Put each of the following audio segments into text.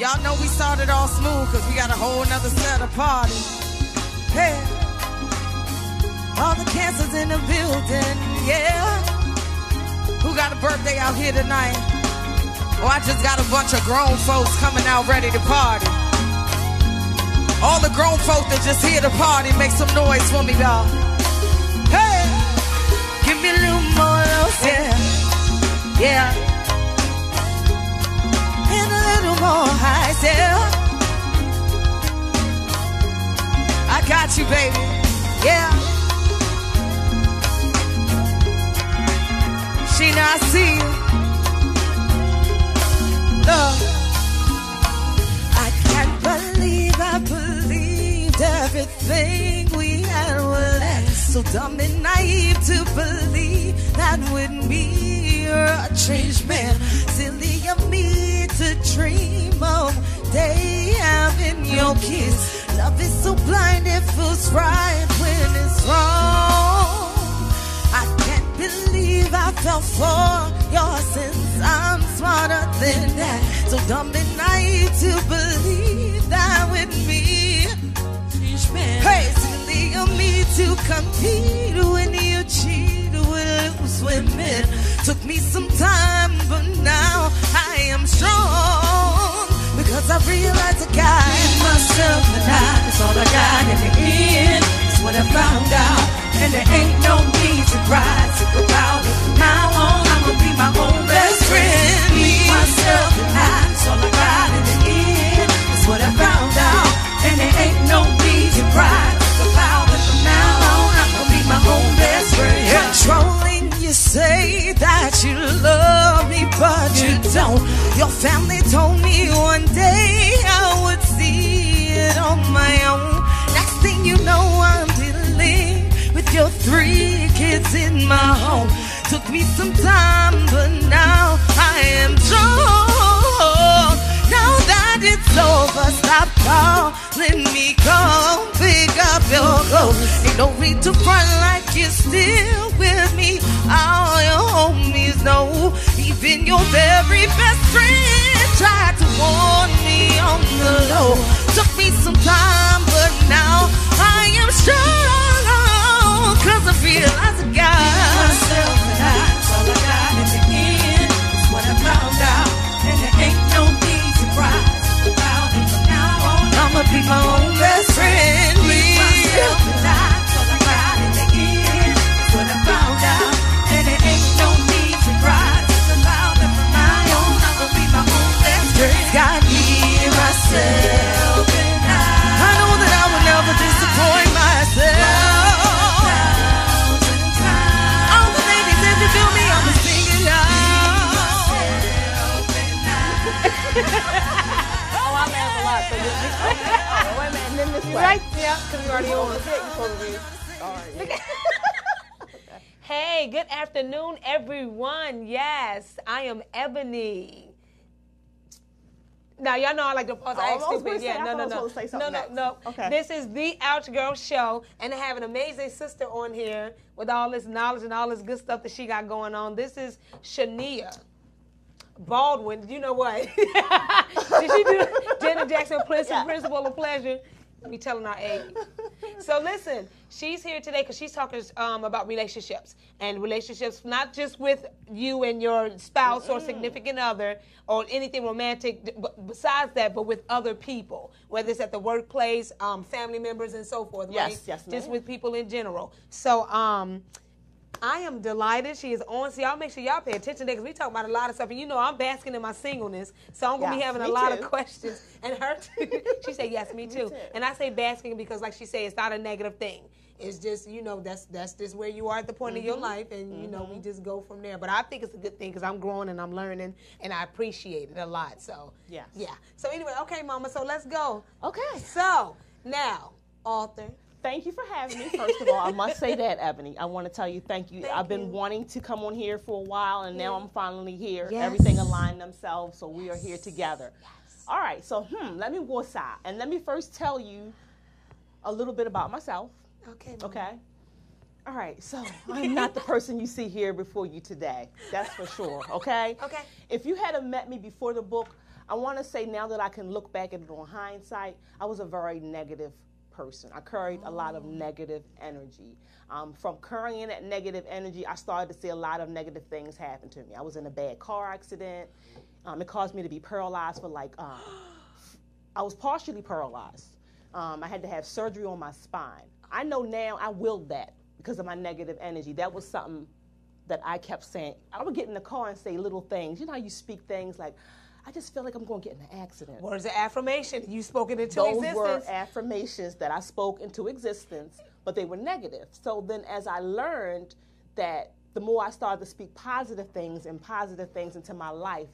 Y'all know we started all smooth because we got a whole nother set of party. Hey, all the cancers in the building, yeah. Who got a birthday out here tonight? Oh, I just got a bunch of grown folks coming out ready to party. All the grown folks that just here to party, make some noise for me, y'all. Hey, give me a little more yeah, yeah, high, yeah. I got you, baby, yeah. Sheena, I see you. Love. I can't believe I believed everything we had would last. So dumb and naive to believe that with me you're a changed man. Silly of me to dream of day having your kiss. Love is so blind, it feels right when it's wrong. I can't believe I fell for your sins. I'm smarter than that. So dumb and naive to believe that with me. Hey, silly of me to compete when you cheat with loose women. Took me some time, but now I am strong. Because I realized I got myself and I, that's all I got in the end. That's what I found out. And there ain't no need to cry, sick about it. From now on, I'ma be my own best friend. Me, myself, and I, that's all I got in the end. That's what I found out. And there ain't no need to cry, sick about it. From now on, I'ma be my own best friend. Your family told me one day I would see it on my own. Next thing you know, I'm dealing with your three kids in my home. Took me some time, but now I am strong. Now that it's over, stop calling me, pick up your clothes. Ain't no need to front like you're still with me. All your homies know, even your very best friend tried to warn me on the low. Took me some time, but now I am strong. Cause I realize I got myself and I, all I got in the end. What I found out. And there ain't no need to cry from now on. I'ma be my own best Got myself I. Know that I will never disappoint myself. Oh, I wait a minute. Right. Yeah, because you already on the pit. You supposed to be. Hey, good afternoon, everyone. Yes, I am Ebony. Now y'all know I like to pause. I Oh, act stupid. gonna say, Yeah, no, no, no, no, no, no. Okay. This is the Ouch Gurl Show, and I have an amazing sister on here with all this knowledge and all this good stuff that she got going on. This is Shania. Baldwin, you know what? Did she do Janet Jackson, Prince, Yeah. Principle of Pleasure? We telling our age. So listen, she's here today because she's talking um, about relationships and relationships, not just with you and your spouse or significant other or anything romantic. Besides that, but with other people, whether it's at the workplace, um, family members, and so forth. Yes, right? yes, Just with people in general. So. Um, I am delighted she is on. So y'all make sure y'all pay attention there because we talk about a lot of stuff. And you know I'm basking in my singleness, so I'm gonna be having a me lot of questions. And her, too. she said yes, me too. too. And I say basking because, like she said, it's not a negative thing. It's just you know that's that's just where you are at the point of your Mm-hmm. life, and you know we just go from there. But I think it's a good thing because I'm growing and I'm learning, and I appreciate it a lot. So yeah, yeah. So anyway, okay, Mama. So let's go. Okay. So now, author. Thank you for having me. First of all, I must say that, Ebony. I want to tell you thank you. Thank I've been you. wanting to come on here for a while, and now I'm finally here. Yes. Everything aligned themselves, so we are here together. Yes. All right, so hmm, let me go aside, and let me first tell you a little bit about myself. Okay. Mama. Okay. All right, so I'm not the person you see here before you today. That's for sure. Okay. Okay. If you had met me before the book, I want to say now that I can look back at it on hindsight, I was a very negative person. I carried a lot of negative energy. Um, from carrying that negative energy, I started to see a lot of negative things happen to me. I was in a bad car accident. Um, it caused me to be paralyzed for like, um, I was partially paralyzed. Um, I had to have surgery on my spine. I know now I willed that because of my negative energy. That was something that I kept saying. I would get in the car and say little things. You know how you speak things like, I just feel like I'm going to get in an accident. Words of affirmation. You spoke it into Those existence. Those were affirmations that I spoke into existence, but they were negative. So then, as I learned that the more I started to speak positive things and positive things into my life,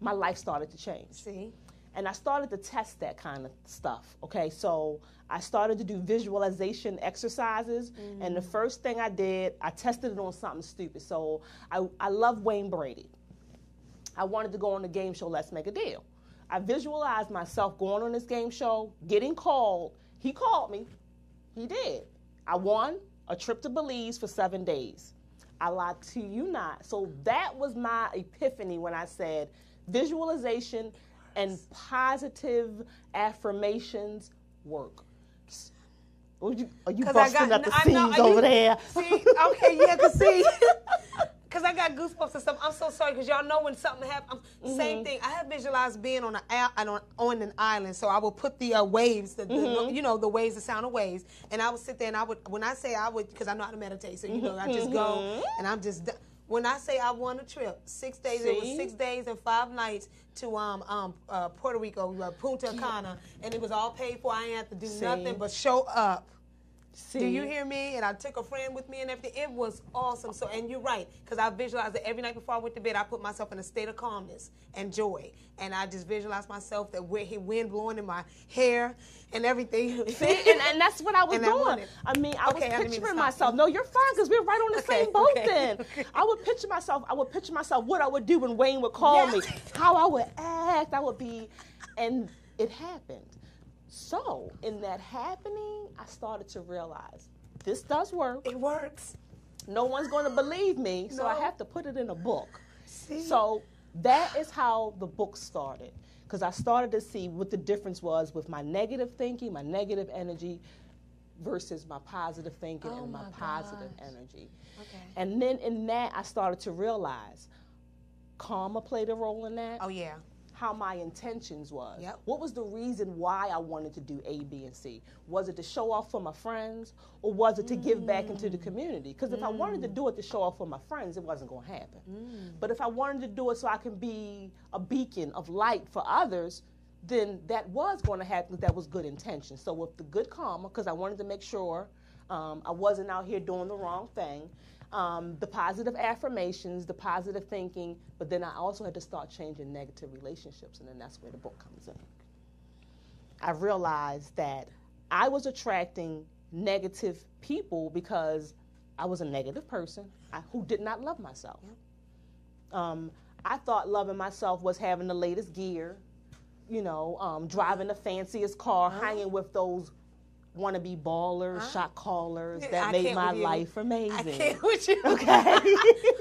my life started to change. See? And I started to test that kind of stuff. Okay, so I started to do visualization exercises, and the mm. first thing I did, I tested it on something stupid. So I, I love Wayne Brady. I wanted to go on the game show Let's Make a Deal. I visualized myself going on this game show, getting called. He called me. He did. I won a trip to Belize for seven days. I lied to you not. So that was my epiphany when I said visualization and positive affirmations work. Are you, are you busting got- up the know, scenes you- over there? See, okay, yeah, cause see, cause I got goosebumps and stuff. I'm so sorry, cause y'all know when something happens. Mm-hmm. Same thing. I have visualized being on an on, on an island, so I will put the uh, waves, the, the Mm-hmm. you know the waves, the sound of waves, and I would sit there and I would when I say I would, cause I know how to meditate, so you know I just go Mm-hmm. and I'm just. When I say I won a trip, six days, it was six days and five nights to um, um, uh, Puerto Rico, uh, Punta Cana, and it was all paid for. I ain't have to do See? nothing but show up. Do you hear me? And I took a friend with me and everything. It was awesome. So, and you're right, because I visualized it every night before I went to bed. I put myself in a state of calmness and joy, and I just visualized myself that with wind blowing in my hair and everything. See, and, and that's what I was And doing. wanted- I mean, I Okay, was didn't mean to picturing stop myself. No, you're fine because we're right on the Okay, same boat. okay, Then. I would picture myself. I would picture myself what I would do when Wayne would call me, how I would act. I would be, and it happened. So in that happening, I started to realize this does work. it works. No one's going to believe me, so I have to put it in a book. See? So that is how the book started. Because I started to see what the difference was with my negative thinking, my negative energy, versus my positive thinking Oh and my, my positive energy. Okay. And then in that, I started to realize karma played a role in that Oh yeah. How my intentions was. Yep. What was the reason why I wanted to do A, B, and C? Was it to show off for my friends, or was it to give back into the mm. community? Because if I wanted to mm. do it to show off for my friends, it wasn't going to happen. Mm. But if I wanted to do it so I can be a beacon of light for others, then that was going to happen. That was good intention. So with the good karma, because I wanted to make sure um, I wasn't out here doing the wrong thing. Um, the positive affirmations, the positive thinking, but then I also had to start changing negative relationships, and then that's where the book comes in. I realized that I was attracting negative people because I was a negative person I, who did not love myself. Um, I thought loving myself was having the latest gear, you know, um, driving the fanciest car, hanging with those wannabe ballers, shot callers I that made my life amazing. I can't with you. Okay.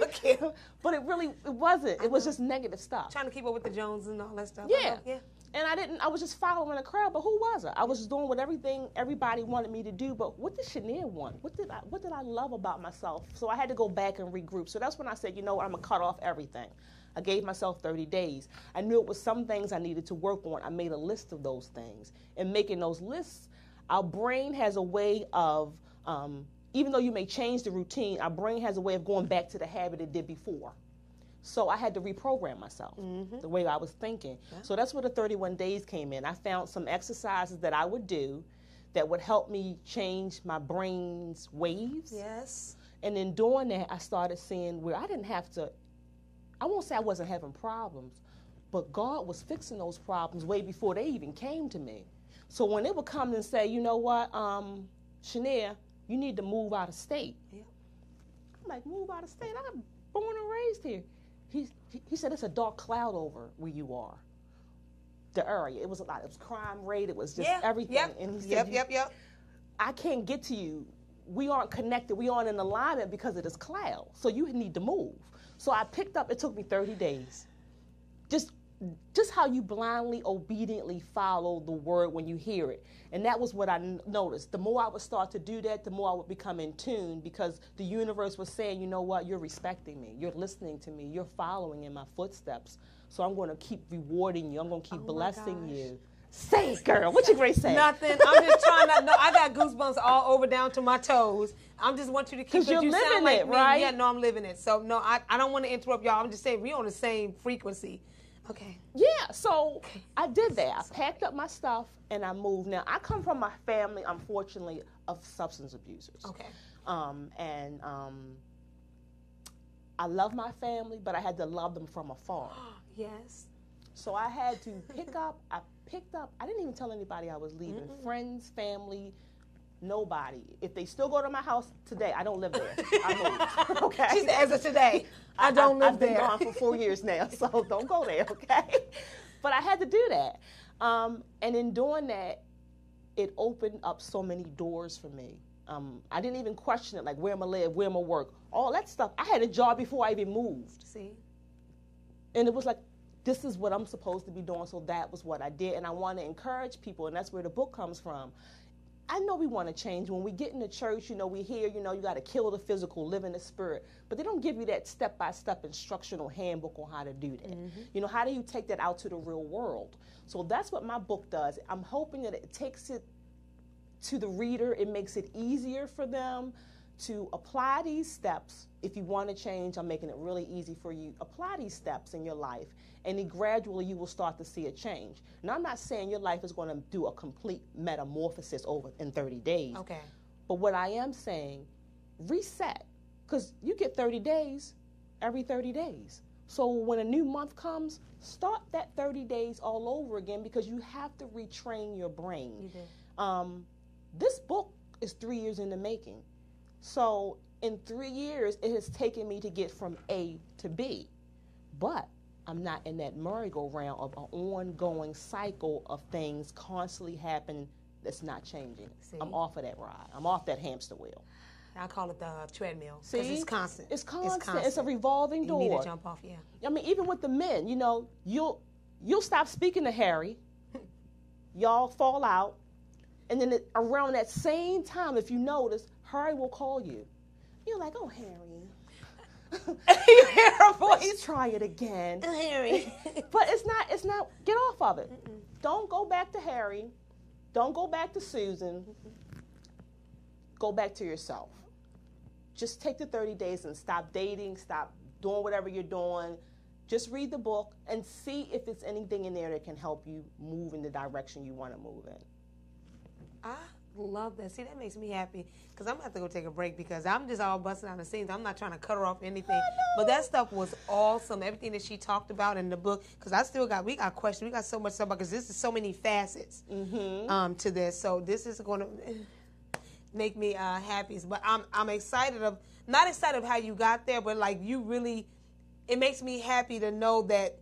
Okay. but it really it wasn't. It was uh-huh. just negative stuff. Trying to keep up with the Joneses and all that stuff. Yeah. Yeah. And I didn't. I was just following the crowd, but who was I? I was just doing what everything everybody wanted me to do. But what did Shania want? What did I What did I love about myself? So I had to go back and regroup. So that's when I said, you know what, I'm gonna cut off everything. I gave myself 30 days. I knew it was some things I needed to work on. I made a list of those things. And making those lists, our brain has a way of, um, even though you may change the routine, our brain has a way of going back to the habit it did before. So I had to reprogram myself the way I was thinking. So that's where the 31 days came in. I found some exercises that I would do that would help me change my brain's waves. Yes. And in doing that, I started seeing where I didn't have to, I won't say I wasn't having problems, but God was fixing those problems way before they even came to me. So when they would come and say, you know what, um, Shania, you need to move out of state. Yeah. I'm like, move out of state? I'm born and raised here. He, he, he said, it's a dark cloud over where you are. The area. It was a lot. It was crime rate. It was just Yeah. everything. Yep. And he said, yep. Yep. Yep. I can't get to you. We aren't connected. We aren't in alignment because of this cloud. So you need to move. So I picked up. It took me 30 days. Just just how you blindly, obediently follow the word when you hear it. And that was what I n- noticed. The more I would start to do that, the more I would become in tune because the universe was saying, you know what, you're respecting me, you're listening to me, you're following in my footsteps. So I'm going to keep rewarding you, I'm going to keep Oh blessing you. Say it, girl. What you great say? Nothing. I'm just trying to. No, I got goosebumps all over down to my toes. I'm just want you to keep. 'Cause you're you living like it, me. right? Yeah, no, I'm living it. So no, I, I don't want to interrupt y'all. I'm just saying we're on the same frequency. Okay. Yeah, so I did that. I packed up my stuff and I moved. Now, I come from a family, unfortunately, of substance abusers. Okay. Um, and um, I love my family, but I had to love them from afar. Yes. So I had to pick up, I picked up, I didn't even tell anybody I was leaving. Friends, family, nobody. If they still go to my house today, I don't live there. I moved. Okay. She as of today, I don't live I've been there. gone for four years now, so don't go there, okay? But I had to do that. Um, and in doing that, it opened up so many doors for me. Um, I didn't even question it, like where am I live, where am I work, all that stuff. I had a job before I even moved. See. And it was like, this is what I'm supposed to be doing, so that was what I did. And I want to encourage people, and that's where the book comes from. I know we want to change. When we get in the church, you know, we hear, you know, you got to kill the physical, live in the spirit. But they don't give you that step by step instructional handbook on how to do that. Mm-hmm. You know, how do you take that out to the real world? So that's what my book does. I'm hoping that it takes it to the reader, it makes it easier for them to apply these steps. If you want to change, I'm making it really easy for you. Apply these steps in your life, and then gradually you will start to see a change. Now, I'm not saying your life is going to do a complete metamorphosis over in 30 days. Okay. But what I am saying, reset, because you get 30 days every 30 days. So when a new month comes, start that 30 days all over again because you have to retrain your brain. You did. Um, this book is three years in the making. So in three years, it has taken me to get from A to B. But I'm not in that merry-go-round of an ongoing cycle of things constantly happening that's not changing. See? I'm off of that ride. I'm off that hamster wheel. I call it the treadmill See? because it's constant. It's constant. It's, a revolving door. You need to jump off. Yeah. I mean, even with the men, you know, you'll you'll stop speaking to Harry. Y'all fall out, and then it, around that same time, if you notice, Harry will call you. You're like, oh, Harry, you hear her let's voice. try it again. Oh, Harry. But it's not. It's not. Get off of it. Don't go back to Harry. Don't go back to Susan. Go back to yourself. Just take the 30 days and stop dating. Stop doing whatever you're doing. Just read the book and see if it's anything in there that can help you move in the direction you want to move in. I love that. See, that makes me happy because I'm have to go take a break because I'm just all busting out the scenes. I'm not trying to cut her off anything, but that stuff was awesome. Everything that she talked about in the book, because I still got we got questions. We got so much stuff because this is so many facets um, to this. So this is going to make me uh, happy. But I'm I'm excited of not excited of how you got there, but like you really, it makes me happy to know that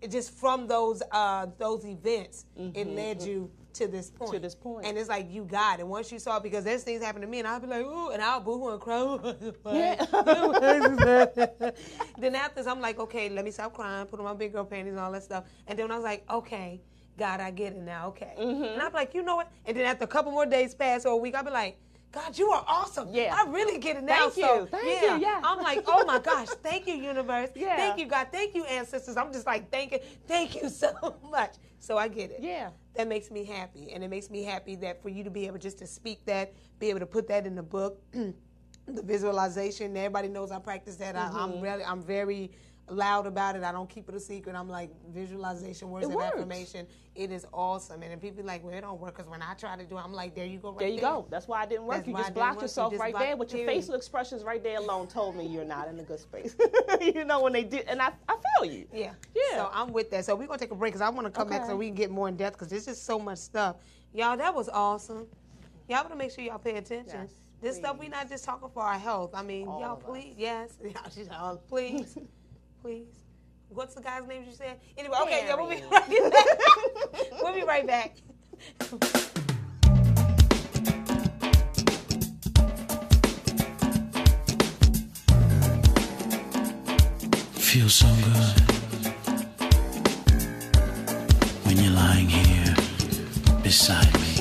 it just from those uh, those events, it led you to this point. To this point. and it's like you got it. Once you saw it, because there's things happen to me, and I'll be like, ooh, and I'll boo-hoo and cry. then after this, I'm like, okay, let me stop crying, put on my big girl panties and all that stuff. And then I was like, okay, God, I get it now, okay. Mm-hmm. And I'm like, you know what? And then after a couple more days pass or a week, I'll be like. God, you are awesome. Yeah. I really get it now. Thank so, you. Thank you. Yeah. I'm like, oh my gosh, thank you, universe. Yeah. Thank you, God. Thank you, ancestors. I'm just like, thank you, thank you so much. So I get it. Yeah. That makes me happy. And it makes me happy that for you to be able just to speak that, be able to put that in the book, the visualization. Everybody knows I practice that. Mm-hmm. I'm really, I'm very loud about it. I don't keep it a secret. I'm like visualization, words It of works. affirmation. It is awesome. And then people be like, well, it don't work because when I try to do it, I'm like, there you go. Right There you go. That's why it didn't work. That's you just blocked work. You yourself just right blocked- there with your facial expressions right there alone told me you're not in a good space. you know when they did, and I, I feel you. Yeah. Yeah. So I'm with that. So we're gonna take a break because I want to come back so we can get more in depth because there's just so much stuff. Y'all, that was awesome. Y'all want to make sure y'all pay attention. Yes, this stuff we not just talking for our health. I mean, All y'all of us. please, yes, Y'all, please, please? What's the guy's name you said? Anyway, okay, yeah, we'll be right back. we'll be right back. Feels so good when you're lying here beside me.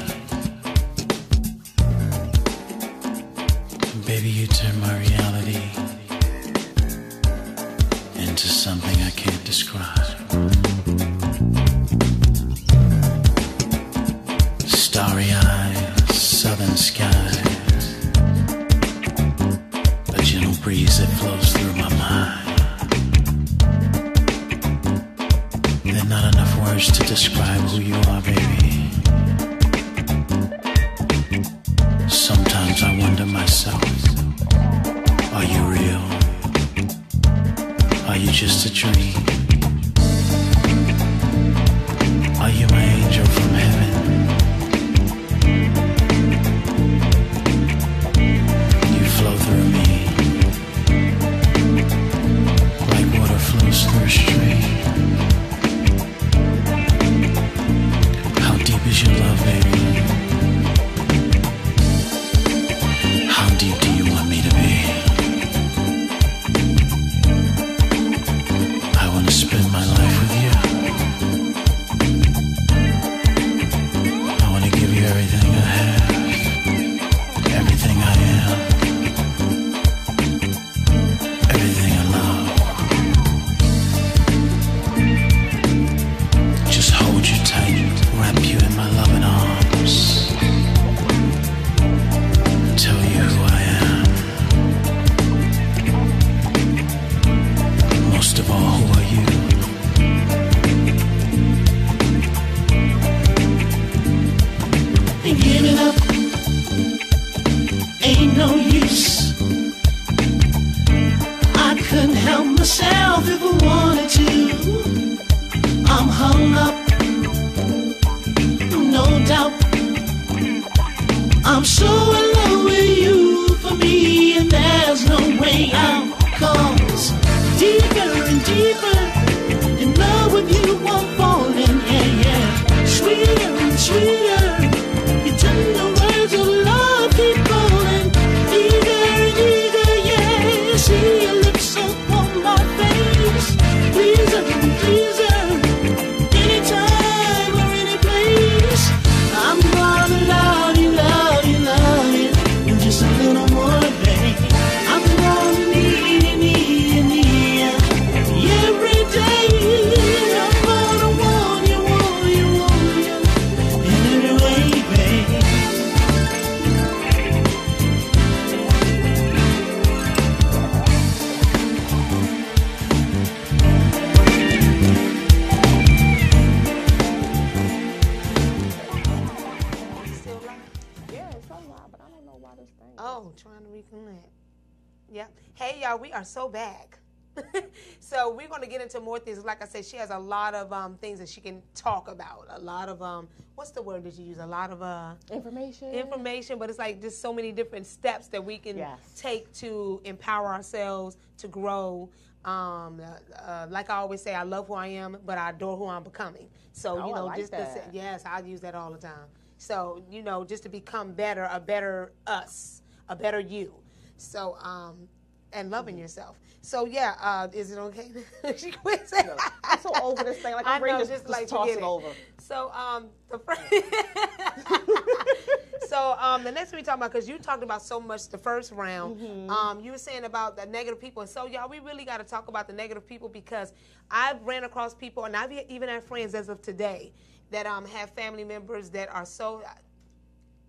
Into more things. Like I said, she has a lot of um, things that she can talk about. A lot of um, what's the word that you use? A lot of uh, Information. information, but it's like just so many different steps that we can Yes. take to empower ourselves to grow. Um, uh, uh, like I always say, I love who I am, but I adore who I'm becoming. So Oh, you know, like just that. yes, I use that all the time. So you know, just to become better, a better us, a better you. So um, and loving yourself. So yeah, uh, is it okay? she quit saying. I'm so over this thing. Like I I'm ready know, to just just, like toss forget it it. over. So um the first So um the next thing we talk about because you talked about so much the first round. Mm-hmm. Um you were saying about the negative people and so y'all we really got to talk about the negative people because I've ran across people and I've even had friends as of today that um have family members that are so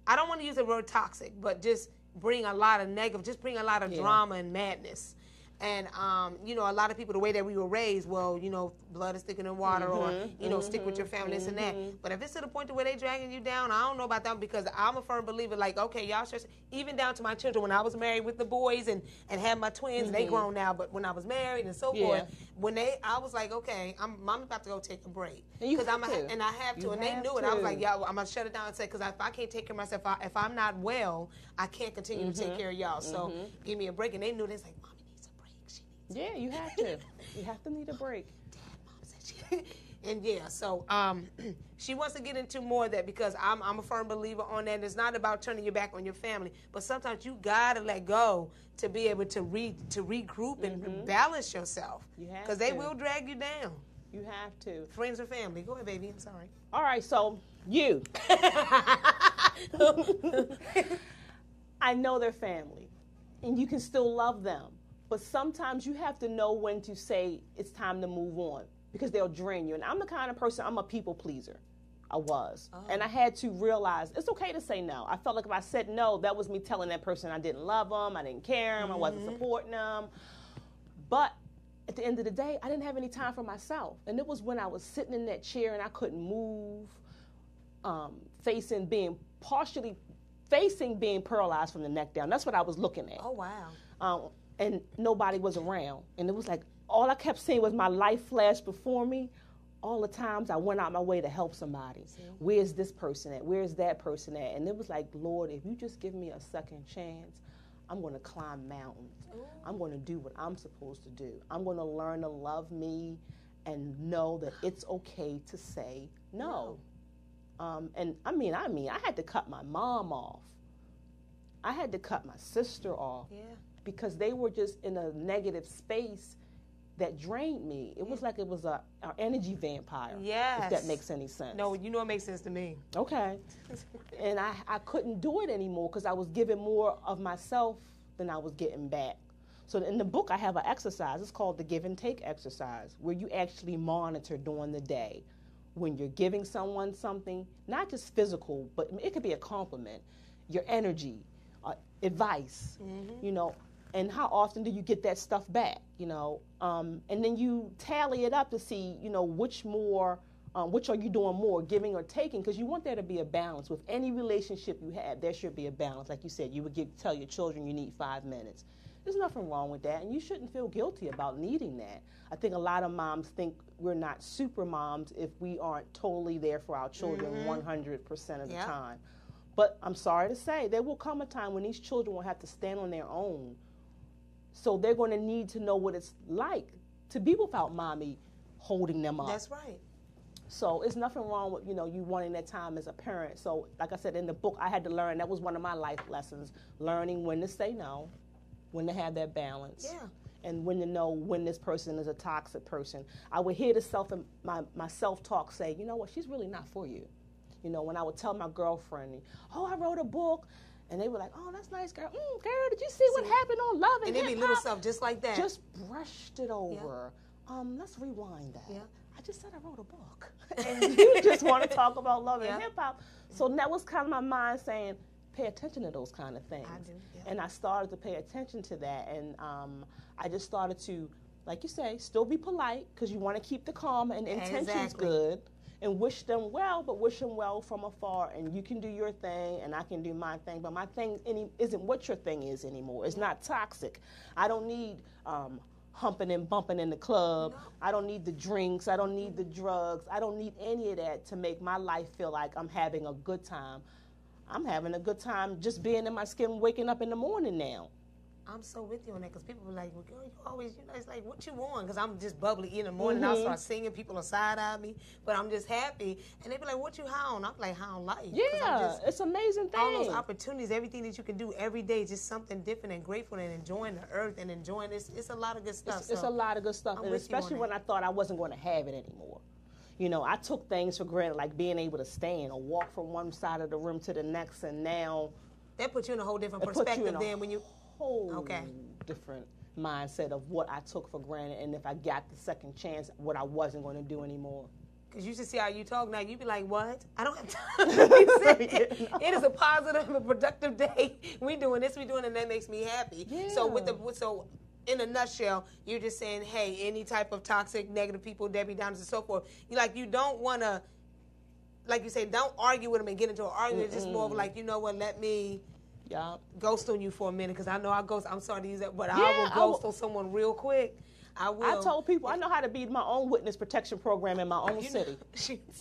I don't want to use the word toxic, but just bring a lot of negative, just bring a lot of Yeah. drama and madness. And um, you know, a lot of people, the way that we were raised, well, you know, blood is thicker than water, or Mm-hmm. you know, stick with your family, this and that. But if it's to the point to where they dragging you down, I don't know about that because I'm a firm believer. Like, okay, y'all should, even down to my children. When I was married with the boys and and had my twins, they grown now. But when I was married and so Mm-hmm. Yeah. forth, when they, I was like, okay, I'm, I'm about to go take a break And you I'm a, to. and I have to, You and they knew it. I was to. like, yeah, I'm gonna shut it down and say, because if I can't take care of myself, if, I, if I'm not well, I can't continue to Mm-hmm. take care of y'all. So give me a break. And they knew. They was like, mommy needs a break. She needs. Yeah, you have to. you have to need a break. Mom said she. and yeah, so um, she wants to get into more of that because I'm I'm a firm believer on that. It's not about turning your back on your family, but sometimes you gotta let go to be able to re to regroup and balance yourself Mm-hmm. You have because they to. will drag you down. You have to. Friends or family? Go ahead, baby. I'm sorry. All right, so you. I know they're family, and you can still love them. But sometimes you have to know when to say it's time to move on because they'll drain you. And I'm the kind of person, I'm a people pleaser. I was. And I had to realize it's okay to say no. I felt like if I said no, that was me telling that person I didn't love them, I didn't care them, I wasn't supporting them. But at the end of the day, I didn't have any time for myself. And it was when I was sitting in that chair and I couldn't move, um, facing being partially facing being paralyzed from the neck down. That's what I was looking at. Oh wow. Um, and nobody was around. And it was like all I kept seeing was my life flash before me. All the times I went out my way to help somebody. Where's this person at? Where's that person at? And it was like, Lord, if you just give me a second chance, I'm going to climb mountains. I'm going to do what I'm supposed to do. I'm going to learn to love me and know that it's okay to say no. Um, and I mean, I mean, I had to cut my mom off. I had to cut my sister off Yeah. Because they were just in a negative space that drained me. It was like it was a, a energy vampire. Yeah. If that makes any sense. No, you know it makes sense to me. Okay. and I, I couldn't do it anymore because I was giving more of myself than I was getting back. So in the book, I have an exercise. It's called the give and take exercise, where you actually monitor during the day when you're giving someone something, not just physical, but it could be a compliment, your energy, uh, advice, you know, and how often do you get that stuff back, you know? Um, and then you tally it up to see, you know, which more, um, which are you doing more, giving or taking? Because you want there to be a balance with any relationship you have. There should be a balance, like you said. You would give, tell your children you need five minutes. There's nothing wrong with that, and you shouldn't feel guilty about needing that. I think a lot of moms think we're not super moms if we aren't totally there for our children 100% of the Yeah. time. But I'm sorry to say, there will come a time when these children will have to stand on their own. So they're going to need to know what it's like to be without mommy holding them up. That's right. So it's nothing wrong with you know you wanting that time as a parent. So like I said in the book, I had to learn that was one of my life lessons: learning when to say no, when to have that balance, Yeah. and when to know when this person is a toxic person. I would hear the self my my self talk say, you know what, she's really not for you. You know, when I would tell my girlfriend, oh, I wrote a book, and they were like, oh, that's nice, girl. Mm, girl, did you see what happened on Love and, hip? And it be little stuff just like that. just brushed it over. Um, let's rewind that. Yeah. I just said I wrote a book. and you just want to talk about love Yeah. and hip hop. So that was kind of my mind saying, pay attention to those kind of things. I do, yeah. And I started to pay attention to that. And um, I just started to, like you say, still be polite because you want to keep the calm and intentions Exactly. good. And wish them well, but wish them well from afar. And you can do your thing, and I can do my thing. But my thing any, isn't what your thing is anymore. It's not toxic. I don't need um, humping and bumping in the club. I don't need the drinks. I don't need the drugs. I don't need any of that to make my life feel like I'm having a good time. I'm having a good time just being in my skin, waking up in the morning now. I'm so with you on that because people were like, well, girl, you always, you know, it's like, what you want? Because I'm just bubbly in the morning. I'll mm-hmm. start singing. People are side eye me, but I'm just happy. And they be like, what you hound? I'm like, hound life. Yeah, just- it's amazing thing. all those opportunities, everything that you can do every day, just something different and grateful and enjoying the earth and enjoying this. It's a lot of good stuff. It's, it's a lot of good stuff, I'm and with you on especially that. when I thought I wasn't going to have it anymore. You know, I took things for granted, like being able to stand or walk from one side of the room to the next, and now That puts you in a whole different it puts you perspective than when you. Whole Okay. different mindset of what I took for granted, and if I got the second chance, what I wasn't going to do anymore. Because you should see how you talk now. You'd be like, what? I don't have time to be sitting. It is a positive and productive day. We doing this, we doing, and that makes me happy. Yeah. So with the Yeah. so in a nutshell, you're just saying, hey, any type of toxic, negative people, Debbie Downers and so forth. You like you don't want to, like you say, don't argue with them and get into an argument. It's just more of like, you know what? Let me Yeah. ghost on you for a minute because I know I ghost. I'm sorry to use that, but I Yeah, will I ghost will- on someone real quick. I will. I told people I know how to be my own witness protection program in my own You city.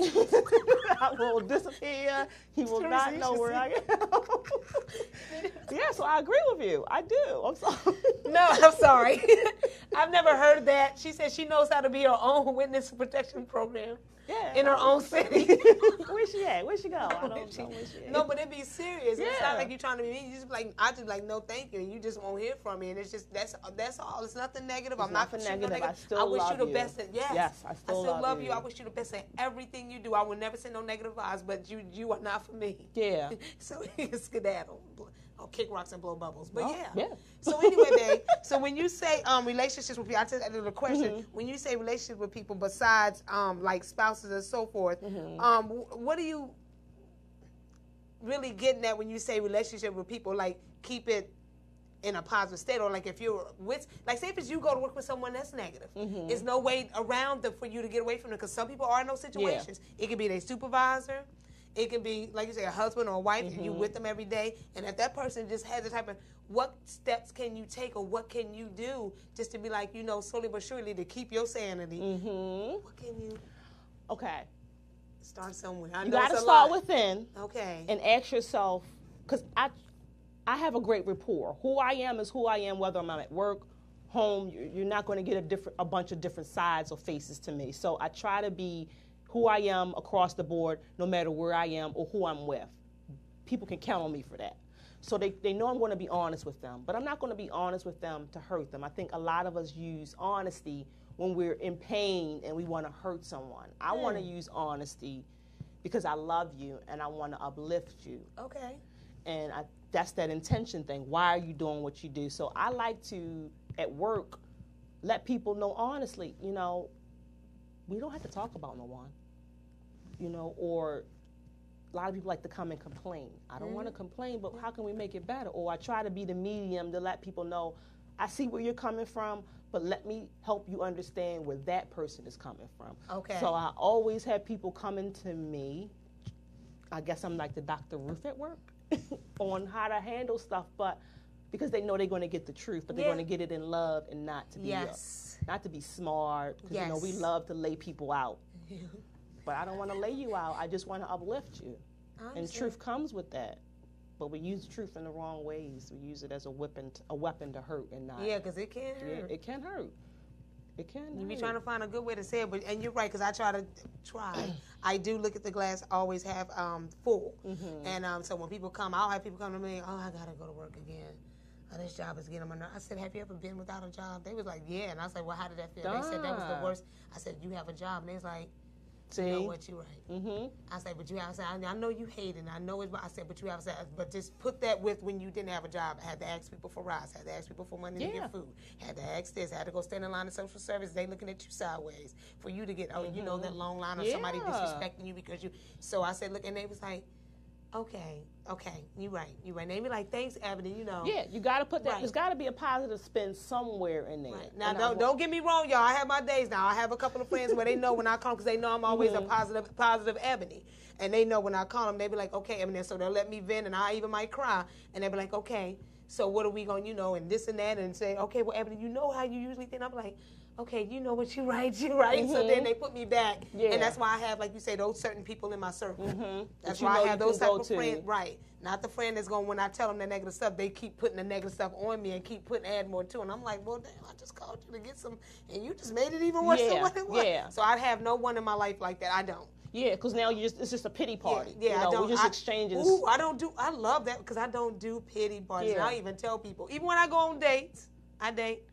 I will disappear. He will not know where I am. yeah, so I agree with you. I do. I'm sorry. No, I'm sorry. I've never heard that. She said she knows how to be her own witness protection program Yeah. in her oh, own city. Where's she at? Where's she go? I don't know where she at. No, but it be serious. Yeah. It's not like you're trying to be mean. You just like I just like no, thank you, and you just won't hear from me. And it's just that's that's all. It's nothing negative. I'm not shooting negative. I negative. still wish love you the you. best. In, yes, Yes, I still love you. you. I wish you the best in everything you do. I will never say no negative vibes, but you you are not for me. Yeah. so skedaddle. Or kick rocks and blow bubbles. But Oh, yeah. yeah. So anyway, babe. So when you say um relationships with people, I just added a question. Mm-hmm. When you say relationships with people besides um like spouses and so forth, Mm-hmm. um what do you really getting at when you say relationship with people? Like keep it in a positive state, or like if you're with, like say if it's you go to work with someone that's negative, Mm-hmm. there's no way around them for you to get away from them because some people are in those situations. It could be their supervisor. It can be, like you say, a husband or a wife, and you Mm-hmm. with them every day. And if that person just has the type of, what steps can you take or what can you do just to be like, you know, slowly but surely to keep your sanity? Mm-hmm. What can you Okay. start somewhere? I You know got to start lot. within Okay. and ask yourself, because I, I have a great rapport. Who I am is who I am, whether I'm at work, home. You're not going to get a different, a bunch of different sides or faces to me. So I try to be who I am across the board, no matter where I am or who I'm with. People can count on me for that. So they, they know I'm going to be honest with them, but I'm not going to be honest with them to hurt them. I think a lot of us use honesty when we're in pain and we want to hurt someone. I hmm. want to use honesty because I love you and I want to uplift you okay. and I, that's that intention thing. Why are you doing what you do? So I like to at work let people know honestly. You know, we don't have to talk about no one. You know, or a lot of people like to come and complain. I don't want to complain, but how can we make it better? Or I try to be the medium to let people know I see where you're coming from, but let me help you understand where that person is coming from. Okay. So I always have people coming to me I guess I'm like the Dr. Ruth at work on how to handle stuff, but because they know they're going to get the truth, but they're Yeah. going to get it in love and not to be uh, Yes. not to be smart. Because you know we love to lay people out, but I don't want to lay you out. I just want to uplift you, and truth comes with that. But we use truth in the wrong ways. We use it as a weapon, a weapon to hurt, and not. Yeah, because it can Yeah, hurt. it can hurt. It can. You be hurt. trying to find a good way to say it, but and you're right because I try to try. I do look at the glass always have um, full, Mm-hmm. and um, so when people come, I'll have people come to me. Oh, I gotta go to work again. Oh, this job is getting on my. I said, Have you ever been without a job? They was like, Yeah, and I said, Well, how did that feel? They said that was the worst. I said, You have a job, and they was like, See. You know what? You right. Mm-hmm. I said, but you have. I said, I know you hate it. and I know it's. I said, but you have. I said, but just put that with when you didn't have a job. I had to ask people for rides. Had to ask people for money to get food. Had to ask this. Had to go stand in line at social service. They looking at you sideways for you to get. Oh, you know that long line of somebody Mm-hmm. Disrespecting you because you. So I said, look, and they was like, okay, okay, you right, you right. Be like, thanks, Ebony. You know. Yeah, you got to put that. Right. There's got to be a positive spin somewhere in there. Right. Now, And don't, don't get me wrong, y'all. I have my days now. I have a couple of friends where they know when I call because they know I'm always Mm-hmm. a positive, positive Ebony, and they know when I call them, they be like, okay, Ebony. So they'll let me vent, and I even might cry, and they be like, okay. So what are we going, to you know, and this and that, and say, okay, well, Ebony, you know how you usually think. I'm like, okay, you know what you right, you right. So then they put me back, Mm-hmm. Yeah. and that's why I have, like you say, those certain people in my circle. That's That you why I have those type of friends, right? Not the friend that's going when I tell them the negative stuff, they keep putting the negative stuff on me and keep putting add more to, and I'm like, well, damn, I just called you to get some, and you just made it even worse than what it was. yeah. So I have no one in my life like that. I don't. Yeah, because now you just it's just a pity party. Yeah, yeah, you know, I don't. We're just I, exchanging. Ooh, I don't do. I love that because I don't do pity parties. And I even tell people, even when I go on dates, I date.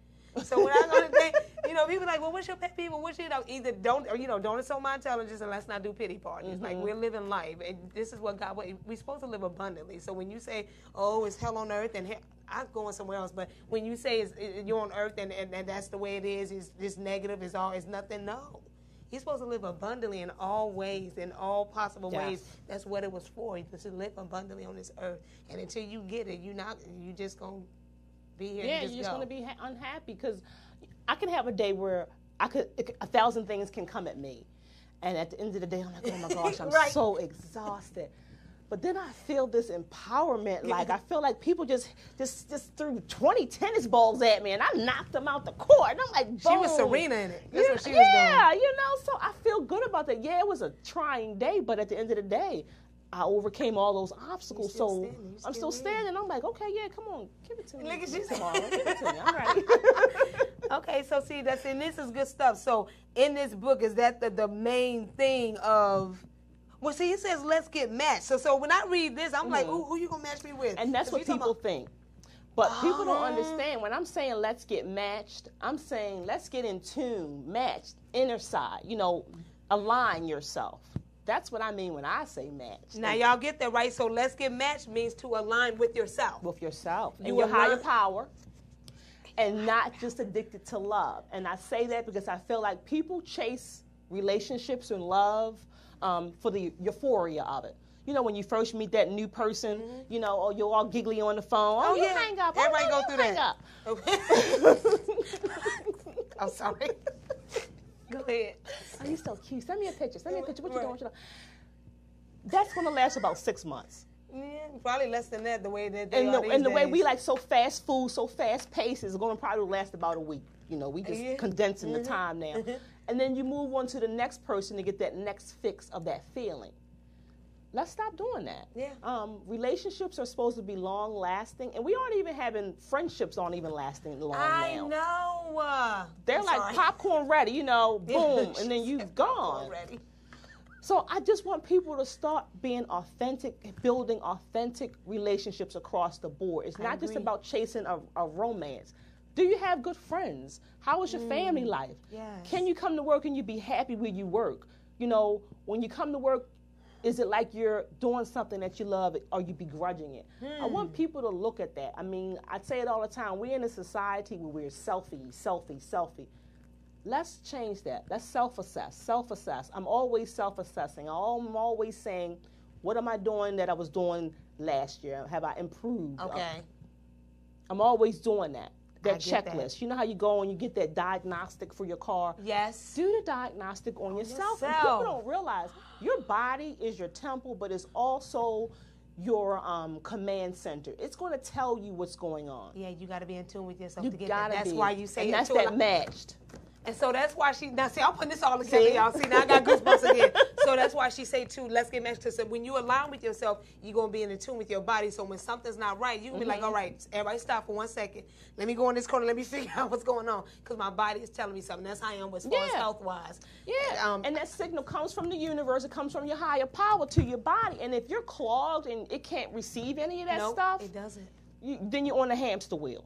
So when I go to date, you know, people like, well, what's your pet peeve? What's your, you know, either don't, or, you know, don't insult my intelligence and let's not do pity parties. Like Mm-hmm. we're living life, and this is what God. We're supposed to live abundantly. So when you say, oh, it's hell on earth, and he- I'm going somewhere else, but when you say it's, it, you're on earth and, and, and that's the way it is, it's just negative, it's all, it's nothing. No. You're supposed to live abundantly in all ways, in all possible Yes. ways. That's what it was for. You're supposed to live abundantly on this earth. And until you get it, you're not you just gonna be here. yeah, just you're just go. gonna be ha- unhappy because I can have a day where I could a thousand things can come at me, and at the end of the day, I'm like, oh my gosh, I'm Right. so exhausted. But then I feel this empowerment. Like I feel like people just just just threw 20 tennis balls at me and I knocked them out the court. And I'm like, She was. Serena in it. That's Yeah, what she was yeah, you know, so I feel good about that. Yeah, it was a trying day, but at the end of the day, I overcame all those obstacles. still So standing. You I'm still still standing. I'm like, okay, yeah, come on, give it to me. Look at you. tomorrow. Give it to me. I'm. Okay, so see, that's and this is good stuff. So in this book, is that the, the main thing of? Well, see, it says let's get matched. So so when I read this, I'm like, Ooh, who you gonna match me with? Mm-hmm. and that's what people about- think. But people don't Ah. understand when I'm saying let's get matched. I'm saying let's get in tune, matched, inner side. You know, align yourself. That's what I mean when I say match. Now y'all get that right. So let's get matched means to align with yourself. with yourself and You your higher power and not just addicted to love. And I say that because I feel like people chase relationships and love um, for the euphoria of it. You know, when you first meet that new person, you know, or you're all giggly on the phone. Oh, Mm-hmm. Oh, you yeah. hang up. Everybody oh, go you through hang that. up. I'm sorry. Go ahead. Oh, you so cute. Send me a picture. Send me a picture. What you Right. doing? What you doing? That's going to last about six months. Yeah, probably less than that. The way that and are the, and the way we like so fast food, so fast paced is going to probably last about a week. You know, we just Yeah. condensing Mm-hmm. the time now, and then you move on to the next person to get that next fix of that feeling. Let's stop doing that. Yeah. Um, relationships are supposed to be long lasting, and we aren't even having friendships aren't even lasting long I now. know. Uh, They're I'm like sorry. popcorn ready, you know, boom, and then you've gone. already. So I just want people to start being authentic, building authentic relationships across the board. It's not just about chasing a, a romance. Do you have good friends? How is your family life? Mm. yes. Can you come to work and you be happy where you work? You know, when you come to work, is it like you're doing something that you love or you begrudging it? I Hmm. want people to look at that. I mean, I say it all the time. We're in a society where we're selfie, selfie, selfie. Let's change that. Let's self assess, self assess. I'm always self assessing. I'm always saying, what am I doing that I was doing last year? Have I improved? Okay. I'm always doing that. That get that. checklist. You know how you go and you get that diagnostic for your car? Yes. Do the diagnostic on, yourself. And yourself. people don't realize your body is your temple, but it's also your um, command center. It's going to tell you what's going on. Yeah, you got to be in tune with yourself You to get that. That's be. why you say and that's that matched. And so that's why she now see I'm putting this all together, See? y'all. See now I got goosebumps again. So that's why she say too, let's get matched to so when you align with yourself, you're gonna be in tune with your body. So when something's not right, you can be Mm-hmm. like, all right, everybody stop for one second. Let me go in this corner, let me figure out what's going on. Because my body is telling me something. That's how I am as far as health wise. Yeah, Um, and that signal comes from the universe. It comes from your higher power to your body. And if you're clogged and it can't receive any of that no, stuff, it doesn't. you, then you're on the hamster wheel.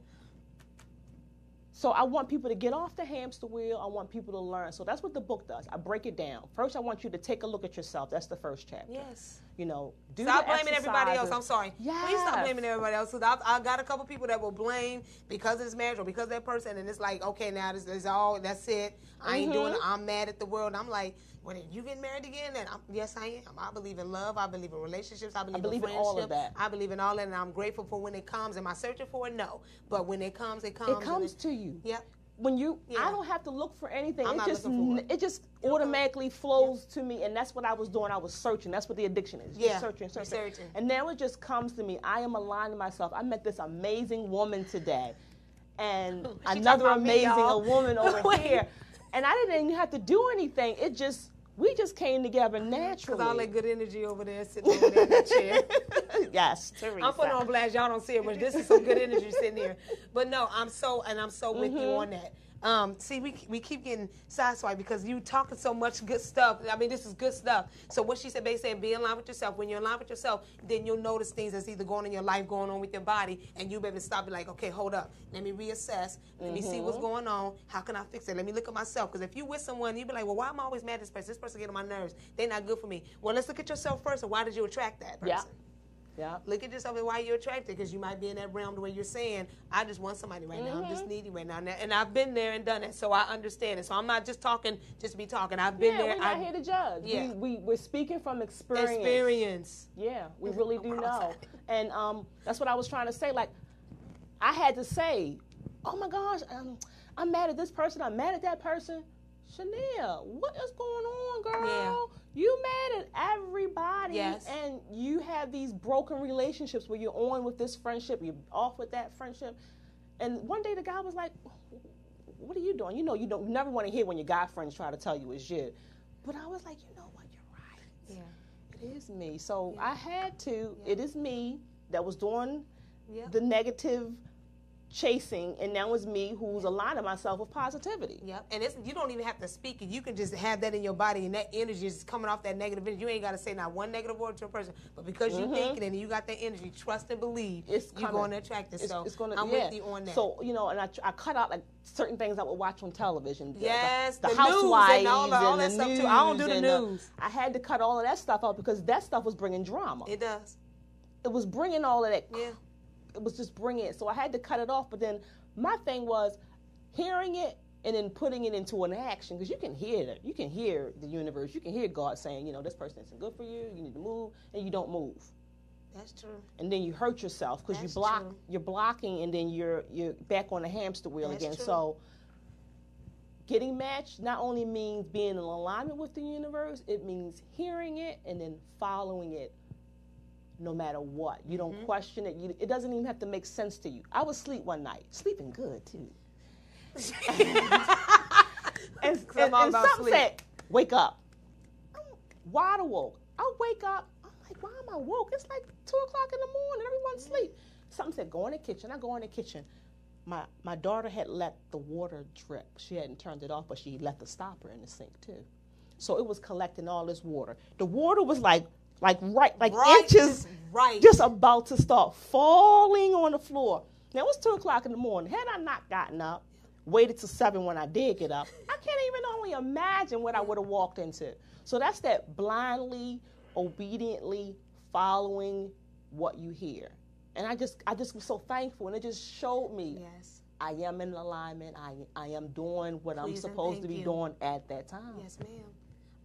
So I want people to get off the hamster wheel. I want people to learn. So that's what the book does. I break it down. First, I want you to take a look at yourself. That's the first chapter. Yes. You know, do Stop blaming everybody else. I'm sorry. Please stop blaming everybody else. 'Cause I, I got a couple people that will blame because of this marriage or because of that person, and it's like, okay, now this is all. That's it. I ain't doing it. Mm-hmm. I'm mad at the world. I'm like, when you getting married again? And I'm, yes, I am. I believe in love. I believe in relationships. I believe, believe in in all of that. I believe in all that, and I'm grateful for when it comes. Am I searching for it? No. But when it comes, it comes. It comes to you. Yep. When you, Yeah. I don't have to look for anything. I'm it not just, looking for it just automatically flows to me, and that's what I was doing. I was searching. That's what the addiction is. Just Yeah, searching, searching, searching. And now it just comes to me. I am aligning myself. I met this amazing woman today, and another about me, amazing a woman over here, and I didn't even have to do anything. It just, we just came together naturally. Because all that good energy over there sitting over there in that chair. yes, Teresa. I'm putting on blast. Y'all don't see it, but this is some good energy sitting here. But no, I'm so and I'm so with you Mm-hmm. on that. Um, see, we we keep getting sideswiped because you talking so much good stuff. I mean, this is good stuff. So what she said, basically, saying, be in line with yourself. When you're in line with yourself, then you'll notice things that's either going on in your life, going on with your body, and you'll be able to stop. Be like, okay, hold up. Let me reassess. Let me see Mm-hmm. what's going on. How can I fix it? Let me look at myself. Because if you with someone, you be like, well, why am I always mad at this person? This person getting on my nerves. They're not good for me. Well, let's look at yourself first. And why did you attract that person? Yeah. Yeah. Look at yourself and why you're attracted because you might be in that realm where you're saying, I just want somebody right now. I'm Mm-hmm. just needy right now. And I've been there and done it, so I understand it. So I'm not just talking just to be talking. I've been Yeah, there. we're not I here to judge. Yeah. We, we, we're speaking from experience. experience. Yeah, we really do know. And um, that's what I was trying to say. Like, I had to say, oh my gosh, um, I'm mad at this person. I'm mad at that person. Chanel, what is going on, girl? You mad at everybody, Yes. and you have these broken relationships where you're on with this friendship, you're off with that friendship. And one day the guy was like, What are you doing? You know, you don't you never want to hear when your guy friends try to tell you it's you. But I was like, You know what? You're right. Yeah. It is me. So I had to, it is me that was doing Yep. the negative chasing, and now it's me who's aligning myself with positivity. Yep. And it's you don't even have to speak it. You can just have that in your body and that energy is coming off that negative energy. You ain't gotta say not one negative word to a person. But because you think it and you got that energy, trust and believe Mm-hmm. It's you're going to attract it. It's, so it's gonna, I'm yeah. with you on that. So you know, and I, I cut out like certain things I would watch on television. the- Yes, the, the news and all the- all that and stuff, the too. I don't do the news. I had to cut all of that stuff out because that stuff was bringing drama. It, does. it was bringing all of that. Yeah. It was just bringing it. So I had to cut it off. But then my thing was hearing it and then putting it into an action because you can hear it. You can hear the universe. You can hear God saying, you know, this person isn't good for you. You need to move, and you don't move. That's true. and then you hurt yourself because you block true. you're blocking and then you're you're back on the hamster wheel That's again true. so getting matched not only means being in alignment with the universe it means hearing it and then following it no matter what you don't Mm-hmm. question it you, it doesn't even have to make sense to you i was asleep one night sleeping good too and, I'm and, and something said wake up I'm wide awoke. I wake up. I'm like, why am I woke? It's like two o'clock in the morning. Everyone's asleep. Something said, go in the kitchen. I go in the kitchen. My my daughter had let the water drip. She hadn't turned it off, but she left the stopper in the sink too. So it was collecting all this water. The water was like like right like Right, inches just right. just about to start falling on the floor. Now it was two o'clock in the morning. Had I not gotten up, waited till seven when I did get up, I can't even only imagine what I would have walked into. So that's that blindly, obediently following what you hear. And I just I just was so thankful and it just showed me Yes. I am in alignment. I I am doing what I'm supposed to be you. doing at that time. Yes, ma'am.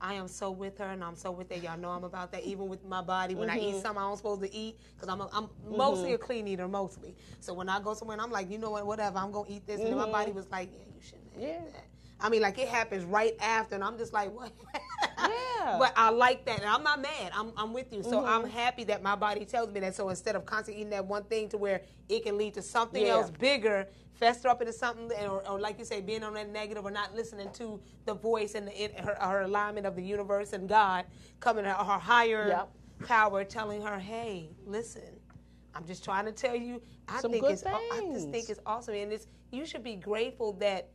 I am so with her, and I'm so with her. Y'all know I'm about that. Even with my body, when I eat Mm-hmm. something I'm supposed to eat, because I'm a, I'm mostly a clean eater, mostly. So when I go somewhere and I'm like, you know what, whatever, I'm gonna eat this, and then my body was like, yeah, you shouldn't. Have Mm-hmm. Yeah. that. I mean, like it happens right after, and I'm just like, what? Yeah. But I like that, and I'm not mad. I'm, I'm with you. So I'm Mm-hmm. happy that my body tells me that. So instead of constantly eating that one thing to where it can lead to something Yeah. else bigger, fester up into something, or, or like you say, being on that negative or not listening to the voice and the, it, her, her alignment of the universe and God coming, her, her higher Yep. power telling her, hey, listen. I'm just trying to tell you. I Some think it's. I just think it's awesome, and it's. You should be grateful that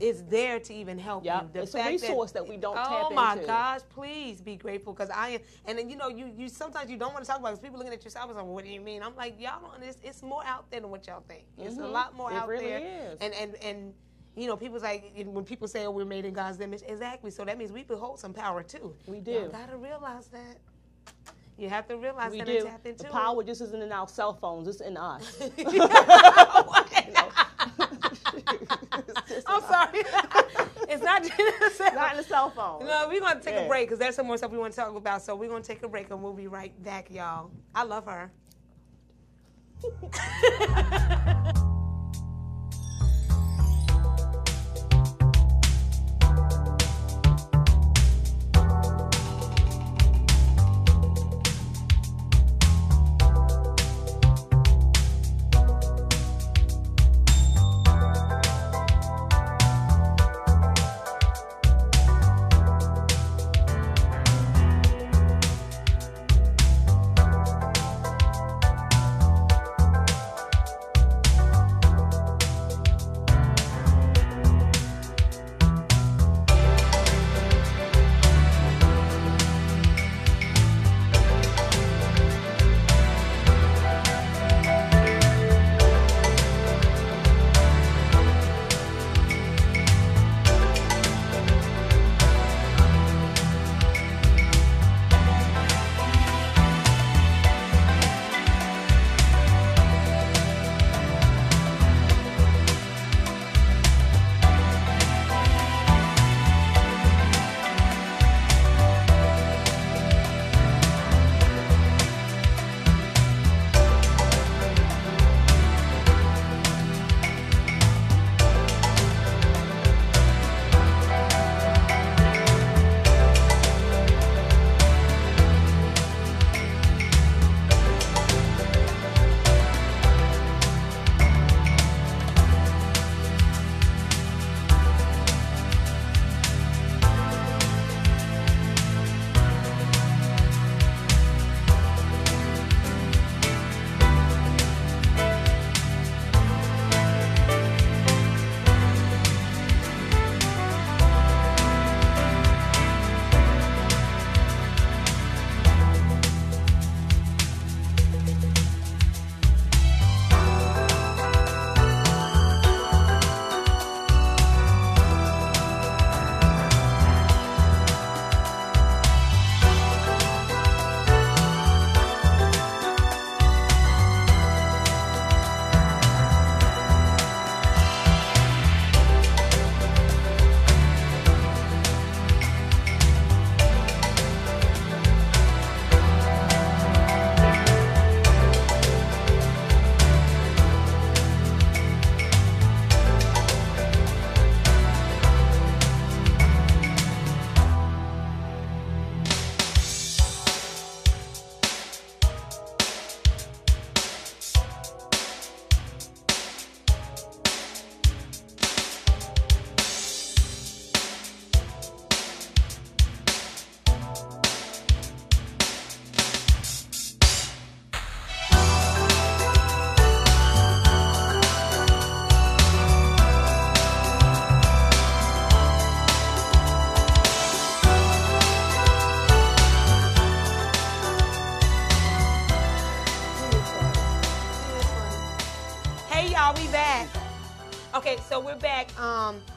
it's there to even help Yep. you. The It's a resource that we don't Oh my into. gosh, please be grateful because I am. And then you know, you you sometimes you don't want to talk about it 'cause people looking at yourself and like, what do you mean? I'm like, y'all don't. It's, it's more out there than what y'all think. It's a Mhm. lot more It out really there. is. And and and. You know, people's like when people say, "Oh, we're made in God's image." Exactly. So that means we behold some power too. We You do. gotta realize that. You have to realize we that do. and tap into The it. power just isn't in our cell phones, it's in us. I'm sorry. Uh, it's not just Not in the cell phone. No, we're gonna take a break because there's some more stuff we want to talk about. So we're gonna take a break and we'll be right back, y'all. I love her.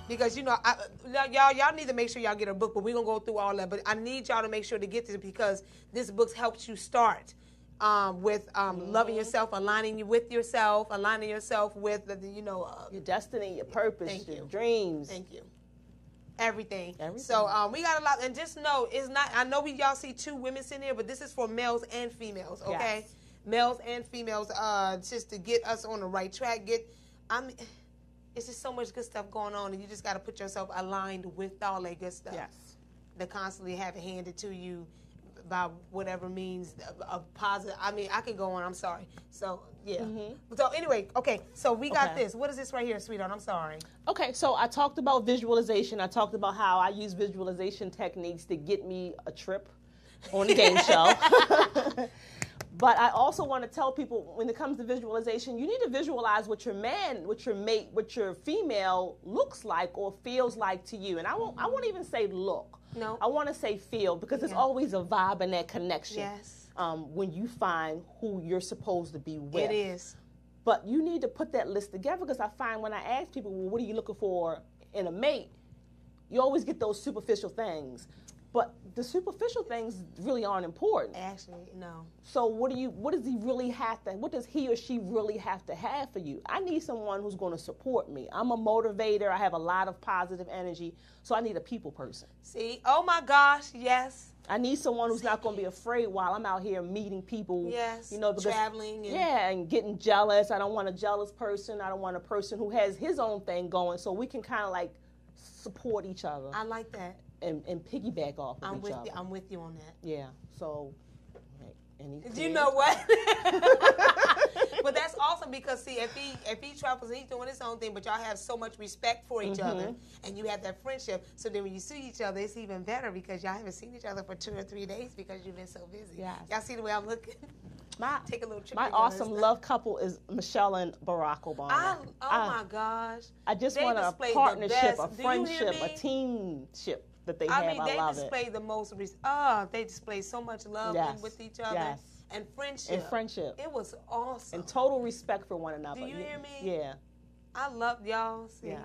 because you know I, y'all y'all need to make sure y'all get a book, but we're gonna go through all that. But I need y'all to make sure to get this because this book helps you start um, with um, loving yourself, aligning you with yourself, aligning yourself with the, you know uh, Your destiny, your purpose, Thank your you. dreams. Thank you. Everything. Everything. So um, we got a lot, and just know it's not. I know we y'all see two women sitting here, but this is for males and females. Okay, Yes. males and females. Uh, just to get us on the right track. Get. I mean, it's just so much good stuff going on, and you just got to put yourself aligned with all that good stuff. Yes. To constantly have it handed to you by whatever means of- positive. I mean, I could go on. I'm sorry. So yeah. So anyway, okay. So we got Mm-hmm. Okay. this. What is this right here, sweetheart? I'm sorry. Okay, so I talked about visualization. I talked about how I use visualization techniques to get me a trip on the game show. but I also want to tell people when it comes to visualization, you need to visualize what your man, what your mate, what your female looks like or feels like to you. And I won't I won't even say look. No. I want to say feel because there's Yeah. always a vibe and that connection. Yes. Um, when you find who you're supposed to be with. It is. But you need to put that list together because I find when I ask people, well, what are you looking for in a mate? You always get those superficial things. But the superficial things really aren't important. Actually, no. So what do you what does he really have to what does he or she really have to have for you? I need someone who's going to support me. I'm a motivator. I have a lot of positive energy. So I need a people person. See? Oh my gosh, yes. I need someone who's not going to be afraid while I'm out here meeting people. Yes, you know, because traveling and- yeah, and getting jealous. I don't want a jealous person. I don't want a person who has his own thing going. So we can kind of like support each other I like that. And, and piggyback off of I'm each with other. you. I'm with you on that. yeah. So, right, Do you know what? but that's awesome because see, if he if he travels and he's doing his own thing, but y'all have so much respect for each other Mm-hmm. and you have that friendship. So then when you see each other, it's even better because y'all haven't seen each other for two or three days because you've been so busy. Yes. Y'all see the way I'm looking? My, Take a little trip my awesome love couple is Michelle and Barack Obama. I, oh I- my gosh. I just They want a partnership, a Do you hear friendship, a teamship that they I have. mean, I they love display it. the most. Res- oh, they display so much love Yes. with each other Yes. and friendship. And friendship. It was awesome. And total respect for one another. Do you hear me? Yeah. I love y'all. See? Yes.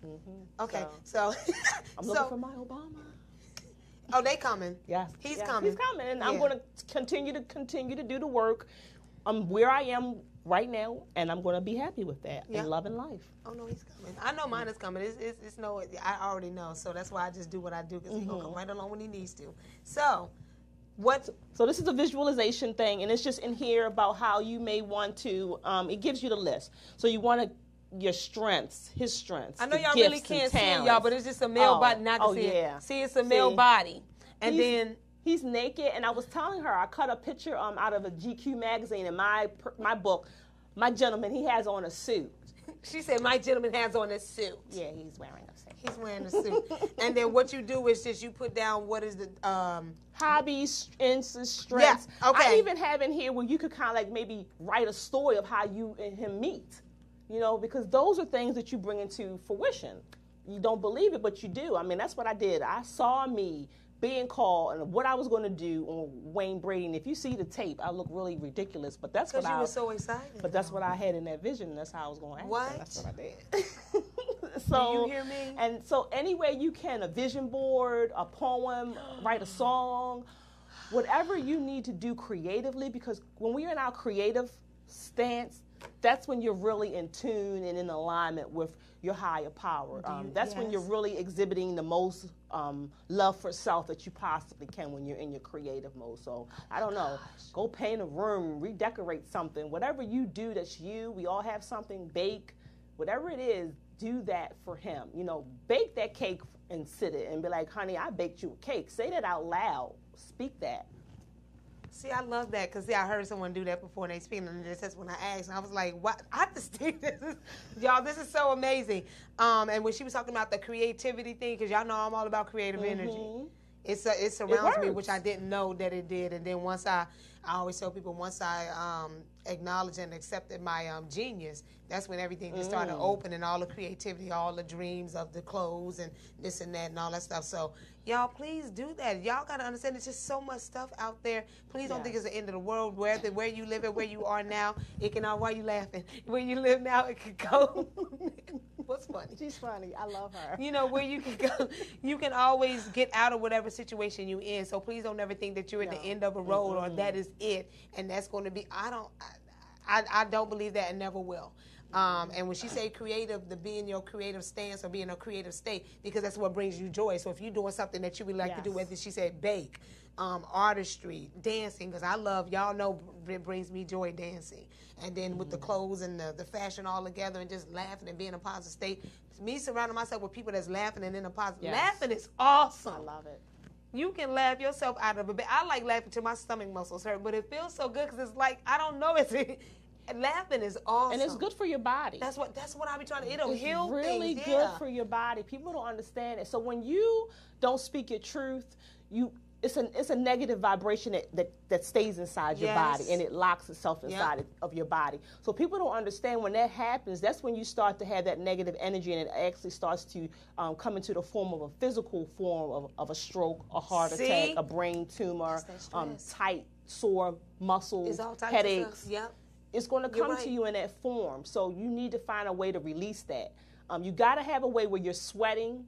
hmm Okay, So, so, I'm so looking for my Obama. oh, they coming. Yes. He's yes, coming. He's coming. And I'm going to continue to continue to do the work. I'm where I am right now, and I'm going to be happy with that Yeah. and loving life. Oh no, he's coming. I know mine is coming. It's, it's, it's no, I already know. So that's why I just do what I do because he's gonna come Mm-hmm. right along when he needs to. So, what? So this is a visualization thing, and it's just in here about how you may want to. Um, it gives you the list. So you want to your strengths, his strengths. I know y'all really can't see y'all, but it's just a male Oh, body. Not to oh, see yeah. it. See, it's a male See? body, and He's- then he's naked, and I was telling her I cut a picture um out of a GQ magazine in my my book. My gentleman, he has on a suit. she said, "My gentleman has on a suit. Yeah, he's wearing a suit. He's wearing a suit." and then what you do is just you put down what is the um. hobbies, interests, strengths. Yeah, okay. I even have in here where you could kind of like maybe write a story of how you and him meet. You know, because those are things that you bring into fruition. You don't believe it, but you do. I mean, that's what I did. I saw me being called and what I was going to do on Wayne Brady. And if you see the tape, I look really ridiculous, but that's what Because you I were so excited. but that's what I had in that vision. And that's how I was going to act. What? That's what I did. so you hear me? And so any way you can, a vision board, a poem, write a song, whatever you need to do creatively, because when we're in our creative stance, that's when you're really in tune and in alignment with your higher power. Um, that's when you're really exhibiting the most um, love for self that you possibly can when you're in your creative mode. So I don't know, go paint a room, redecorate something, whatever you do that's you. We all have something. Bake, whatever it is, do that for him. You know, bake that cake and sit it and be like, honey, I baked you a cake. Say that out loud. Speak that. See, I love that because see, I heard someone do that before and they speak, and that's when I asked, and I was like, "What? I just think this is, y'all, this is so amazing." Um, and when she was talking about the creativity thing, because y'all know I'm all about creative energy. It's a, it surrounds me, which I didn't know that it did. And then once I, I always tell people once I um, acknowledged and accepted my um, genius, that's when everything just started Mm. opening, all the creativity, all the dreams of the clothes and this and that and all that stuff. So y'all, please do that. Y'all gotta understand there's just so much stuff out there. Please don't think it's the end of the world. Where the, where you live and where you are now, it can. Why are you laughing? Where you live now, it could go. What's funny? She's funny. I love her. you know where you can go you can always get out of whatever situation you're in so please don't ever think that you're at the end of a road or that is it and that's going to be i don't I, I, I don't believe that and never will um, and when she say creative, the be in your creative stance or be in a creative state, because that's what brings you joy. So if you're doing something that you would like to do, Yes. whether she said bake, um, artistry, dancing, because I love y'all know it brings me joy dancing, and then with the mm-hmm. clothes and the, the fashion all together and just laughing and being in a positive state. Me surrounding myself with people that's laughing and in a positive. Yes. Laughing is awesome. I love it. You can laugh yourself out of a bed. I like laughing till my stomach muscles hurt, but it feels so good because it's like I don't know. It's laughing is awesome, And it's good for your body. That's what that's what I be trying to. It'll it's heal really things. good yeah. for your body. People don't understand it. So when you don't speak your truth, you it's a it's a negative vibration that, that, that stays inside your body and it locks itself inside of your body. So people don't understand when that happens. That's when you start to have that negative energy and it actually starts to um, come into the form of a physical form of, of a stroke, a heart See? attack, a brain tumor, um, tight, sore muscles, It's all types headaches. Yep. it's going to come right. to you in that form. So you need to find a way to release that. Um, you got to have a way where you're sweating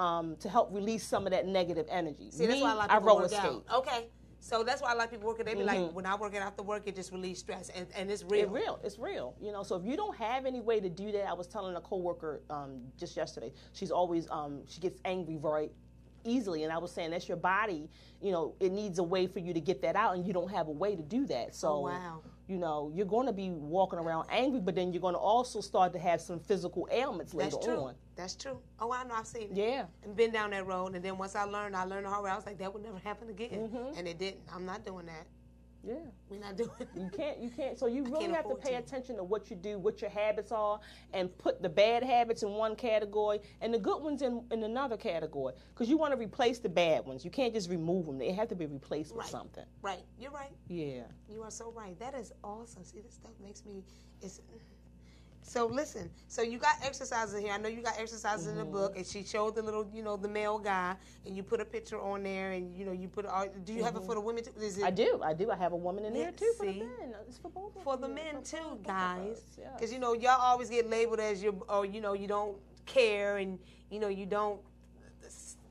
um, to help release some of that negative energy. See, that's why a lot I of people roller work skate. Mm-hmm. out. Okay. So that's why a lot of people work it. They be like, when I work it after work, it just relieves stress, and, and it's real. It's real. It's real. You know, so if you don't have any way to do that, I was telling a coworker um, just yesterday. She's always um, she gets angry very easily, and I was saying that's your body. You know, it needs a way for you to get that out, and you don't have a way to do that. So, Oh, wow. You know, you're going to be walking around angry, but then you're going to also start to have some physical ailments That's later true. on. That's true. Oh, I know. I've seen it. Yeah. And been down that road, and then once I learned, I learned the hard way. I was like, that would never happen again, Mm-hmm. and it didn't. I'm not doing that. Yeah. We're not doing. You can't. You can't. So you really have to pay to. attention to what you do, what your habits are, and put the bad habits in one category and the good ones in, in another category. Because you want to replace the bad ones. You can't just remove them. They have to be replaced with Right. something. Right. You're right. Yeah. You are so right. That is awesome. See, this stuff makes me. It's. So listen. So you got exercises here. I know you got exercises in the Mm-hmm. book, and she showed the little, you know, the male guy, and you put a picture on there, and you know, you put. all Do you have it for the women too? Is it Mm-hmm. I do. I do. I have a woman in Yeah, there too for the men. It's for both. for the men For too, guys. us. Yes. Because you know y'all always get labeled as you, or you know you don't care, and you know you don't.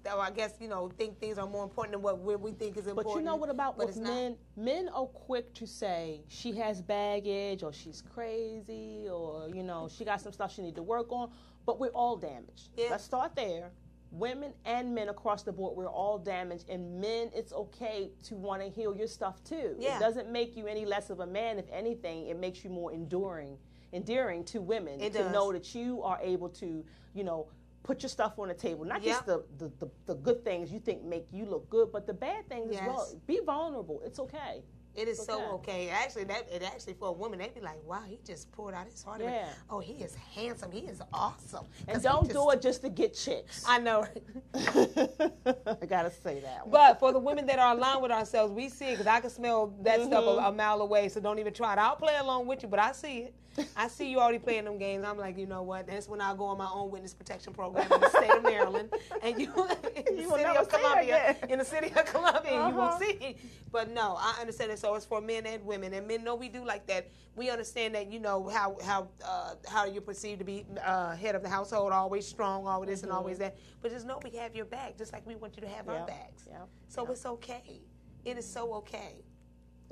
So I guess you know think things are more important than what we we think is important. But you know what about with not. men? Men are quick to say she has baggage or she's crazy or you know she got some stuff she need to work on. But we're all damaged. Yeah. Let's start there. Women and men across the board, we're all damaged. And men, it's okay to want to heal your stuff too. Yeah. It doesn't make you any less of a man. If anything, it makes you more enduring, endearing to women It to does. know that you are able to, you know, put your stuff on the table. Not just the, the, the, the good things you think make you look good, but the bad things as well. Be vulnerable. It's okay. It is so okay. Actually, that it actually for a woman, they'd be like, "Wow, he just poured out his heart." Yeah. Oh, he is handsome. He is awesome. And don't just- do it just to get chicks. I know. I gotta say that. One. But for the women that are aligned with ourselves, we see it because I can smell that stuff Mm-hmm. a, a mile away. So don't even try it. I'll play along with you, but I see it. I see you already playing them games. I'm like, you know what? That's when I go on my own witness protection program in the state of Maryland, and you, in the You city of Columbia, in the city of Columbia, you won't Uh-huh. see. it. But no, I understand. So it's for men and women, and men know we do like that. We understand that you know how how uh, how you're perceived to be uh, head of the household, always strong, always this and always that. But just know we have your back, just like we want you to have our backs. yep, So it's okay. It is so okay.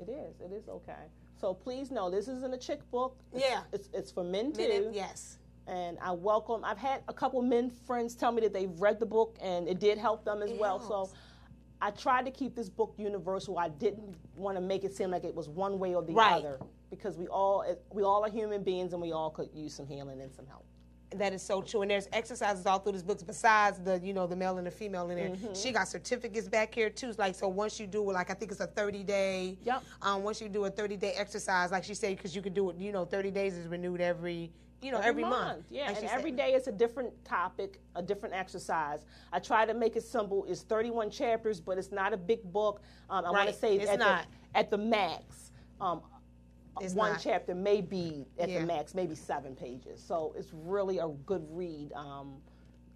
It is. It is okay. So please know this isn't a chick book. It's, Yeah. It's it's for men too. Men and- yes. and I welcome. I've had a couple men friends tell me that they've read the book and it did help them as It well. helps. So I tried to keep this book universal. I didn't want to make it seem like it was one way or the Right. other because we all we all are human beings and we all could use some healing and some help. That is so true. And there's exercises all through this book besides the, you know, the male and the female in there. Mm-hmm. She got certificates back here too. Like so once you do like I think it's a 30 day Yep. um once you do a 30 day exercise, like she said, because you could do it, you know, 30 days is renewed every you know, every, month. Yeah, like and every day it's a different topic, a different exercise. I try to make it simple. It's 31 chapters, but it's not a big book. Um, I want to say it's at, not. The, at the max, um, It's one not. chapter may be at Yeah. the max, maybe seven pages. So it's really a good read. Um,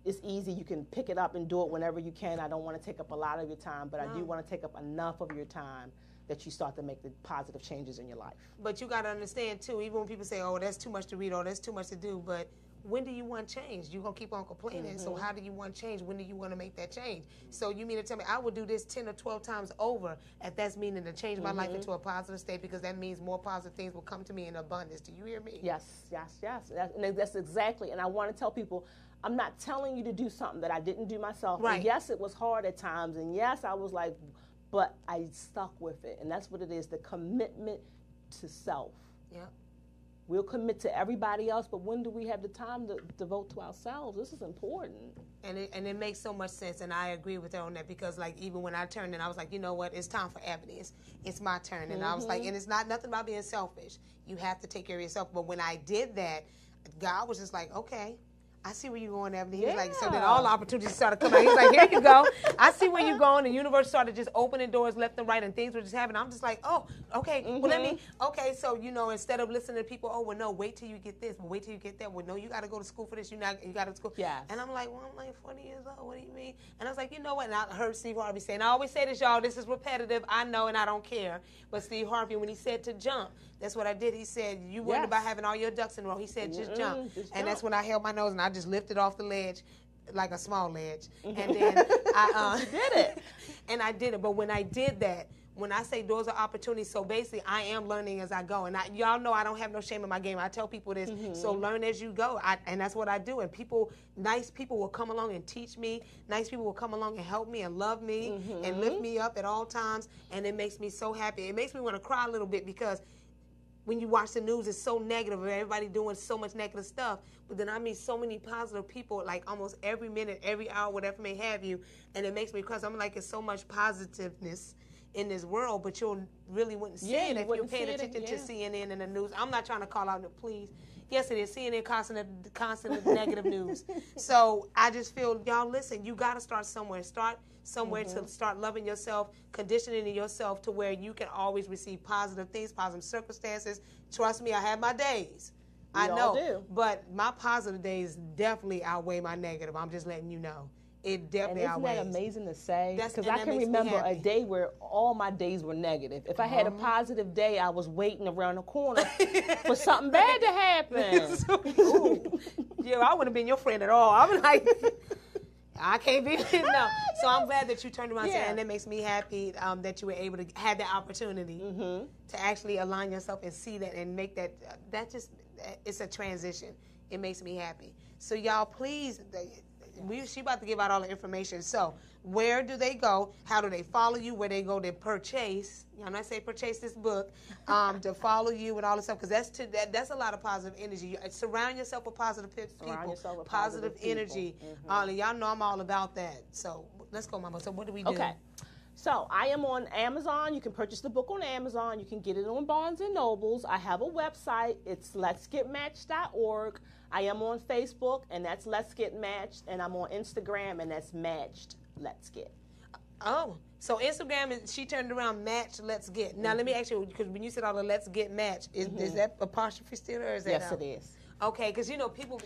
it's easy. You can pick it up and do it whenever you can. I don't want to take up a lot of your time, but I do want to take up enough of your time that you start to make the positive changes in your life. But you got to understand too, even when people say, "Oh, that's too much to read," or "That's too much to do," but when do you want change? You're gonna keep on complaining. So Mm-hmm. how do you want change? When do you want to make that change? So you mean to tell me I will do this ten or twelve times over if that's meaning to change my Mm-hmm. life into a positive state because that means more positive things will come to me in abundance. Do you hear me? Yes, yes, yes. That, and that's exactly. And I want to tell people, I'm not telling you to do something that I didn't do myself. And Right. yes, it was hard at times, and yes, I was like, but I stuck with it, and that's what it is: the commitment to self. Yeah. We'll commit to everybody else, but when do we have the time to devote to ourselves? This is important. And it, and it makes so much sense, and I agree with her on that because, like, even when I turned and I was like, you know what, it's time for Ebony. It's, it's my turn, and I was like, mm-hmm. and it's not nothing about being selfish. You have to take care of yourself. But when I did that, God was just like, okay. I see where you're going, Ebony. He was like, so then all the opportunities started coming. out. He's like, here you go. I see where you're going. The universe started just opening doors left and right, and things were just happening. I'm just like, oh, okay. Well, let me. Mm-hmm. Okay, so you know, instead of listening to people, oh, well, no, wait till you get this. Well, wait till you get that. Well, no, you got to go to school for this. You not. You got to school. Yeah. And I'm like, well, I'm like 40 years old. What do you mean? And I was like, you know what? And I heard Steve Harvey saying, I always say this, y'all. This is repetitive. I know, and I don't care. But Steve Harvey, when he said to jump, that's what I did. He said, you worried Yes. about having all your ducks in a row. He said, just jump. Mm-mm, just and that's when I held my nose and I just lifted off the ledge. Like a small ledge, and mm-hmm. then I uh, did it. and I did it. But when I did that, when I say doors are opportunities, so basically I am learning as I go. And I, y'all know I don't have no shame in my game. I tell people this. Mm-hmm. So learn as you go. I, and that's what I do. And people, nice people will come along and teach me. Nice people will come along and help me and love me and lift mm-hmm. me up at all times. And it makes me so happy. It makes me want to cry a little bit because when you watch the news, it's so negative. Everybody doing so much negative stuff. But then I meet so many positive people, like almost every minute, every hour, whatever may have you, and it makes me because I'm like, it's so much positiveness in this world, but you'll really wouldn't see Yeah, it if you're paying see it, attention to. CNN and the news. I'm not trying to call out the please. Yes, it is CNN constant, constant negative news. So I just feel y'all listen. You got to start somewhere. Start somewhere Mm-hmm. to start loving yourself, conditioning yourself to where you can always receive positive things, positive circumstances. Trust me, I have my days. I know, do. but my positive days definitely outweigh my negative. I'm just letting you know. It definitely And isn't outweighs. that amazing to say? Because I can remember a day where all my days were negative. If I had a Uh-huh. positive day, I was waiting around the corner for something bad to happen. Ooh. yeah, I wouldn't have been your friend at all. I'm like, I can't be no. So I'm glad that you turned around and said, and it makes me happy um, that you were able to have that opportunity Mm-hmm. to actually align yourself and see that and make that. Uh, that just it's a transition. It makes me happy. So y'all, please. We, she about to give out all the information. So, where do they go? How do they follow you? Where they go to purchase? You know, I say purchase this book, um, to follow you and all this stuff, because that's to, that, that's a lot of positive energy. You- Surround yourself with positive people, with positive, positive people. energy. Mhm. All and y'all know I'm all about that. So let's go, Mama. So what do we do? Okay. So I am on Amazon. You can purchase the book on Amazon. You can get it on Barnes and Nobles. I have a website. It's let'sgetmatched.org. I am on Facebook, and that's Let's Get Matched, and I'm on Instagram, and that's Matched Let's Get. Oh, so Instagram is she turned around match let's get. Now let me ask you because when you said all the let's get match, is, is that apostrophe still or is that Mm-hmm. Yes, out? it is. Okay, because you know people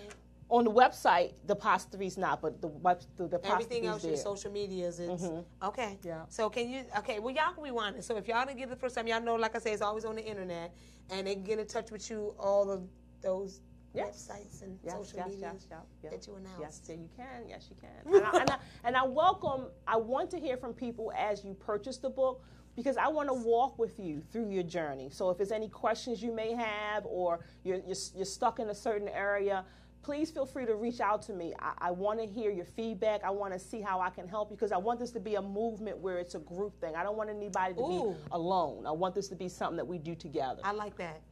On the website, the past three is not, but the web, the, the everything else there. your social medias is okay. Yeah. So can you okay? Well, y'all can rewind it. So if y'all didn't get it the first time, y'all know, like I say, it's always on the internet, and they can get in touch with you all of those Yes. websites and Yes, social yes, medias yes, yes, yes. that you announced. Yes, yeah, you can. Yes, you can. And I, and, I, and I welcome. I want to hear from people as you purchase the book because I want to walk with you through your journey. So if there's any questions you may have, or you're you're, you're stuck in a certain area. Please feel free to reach out to me. I, I want to hear your feedback. I want to see how I can help you because I want this to be a movement where it's a group thing. I don't want anybody to Ooh. be alone. I want this to be something that we do together. I like that.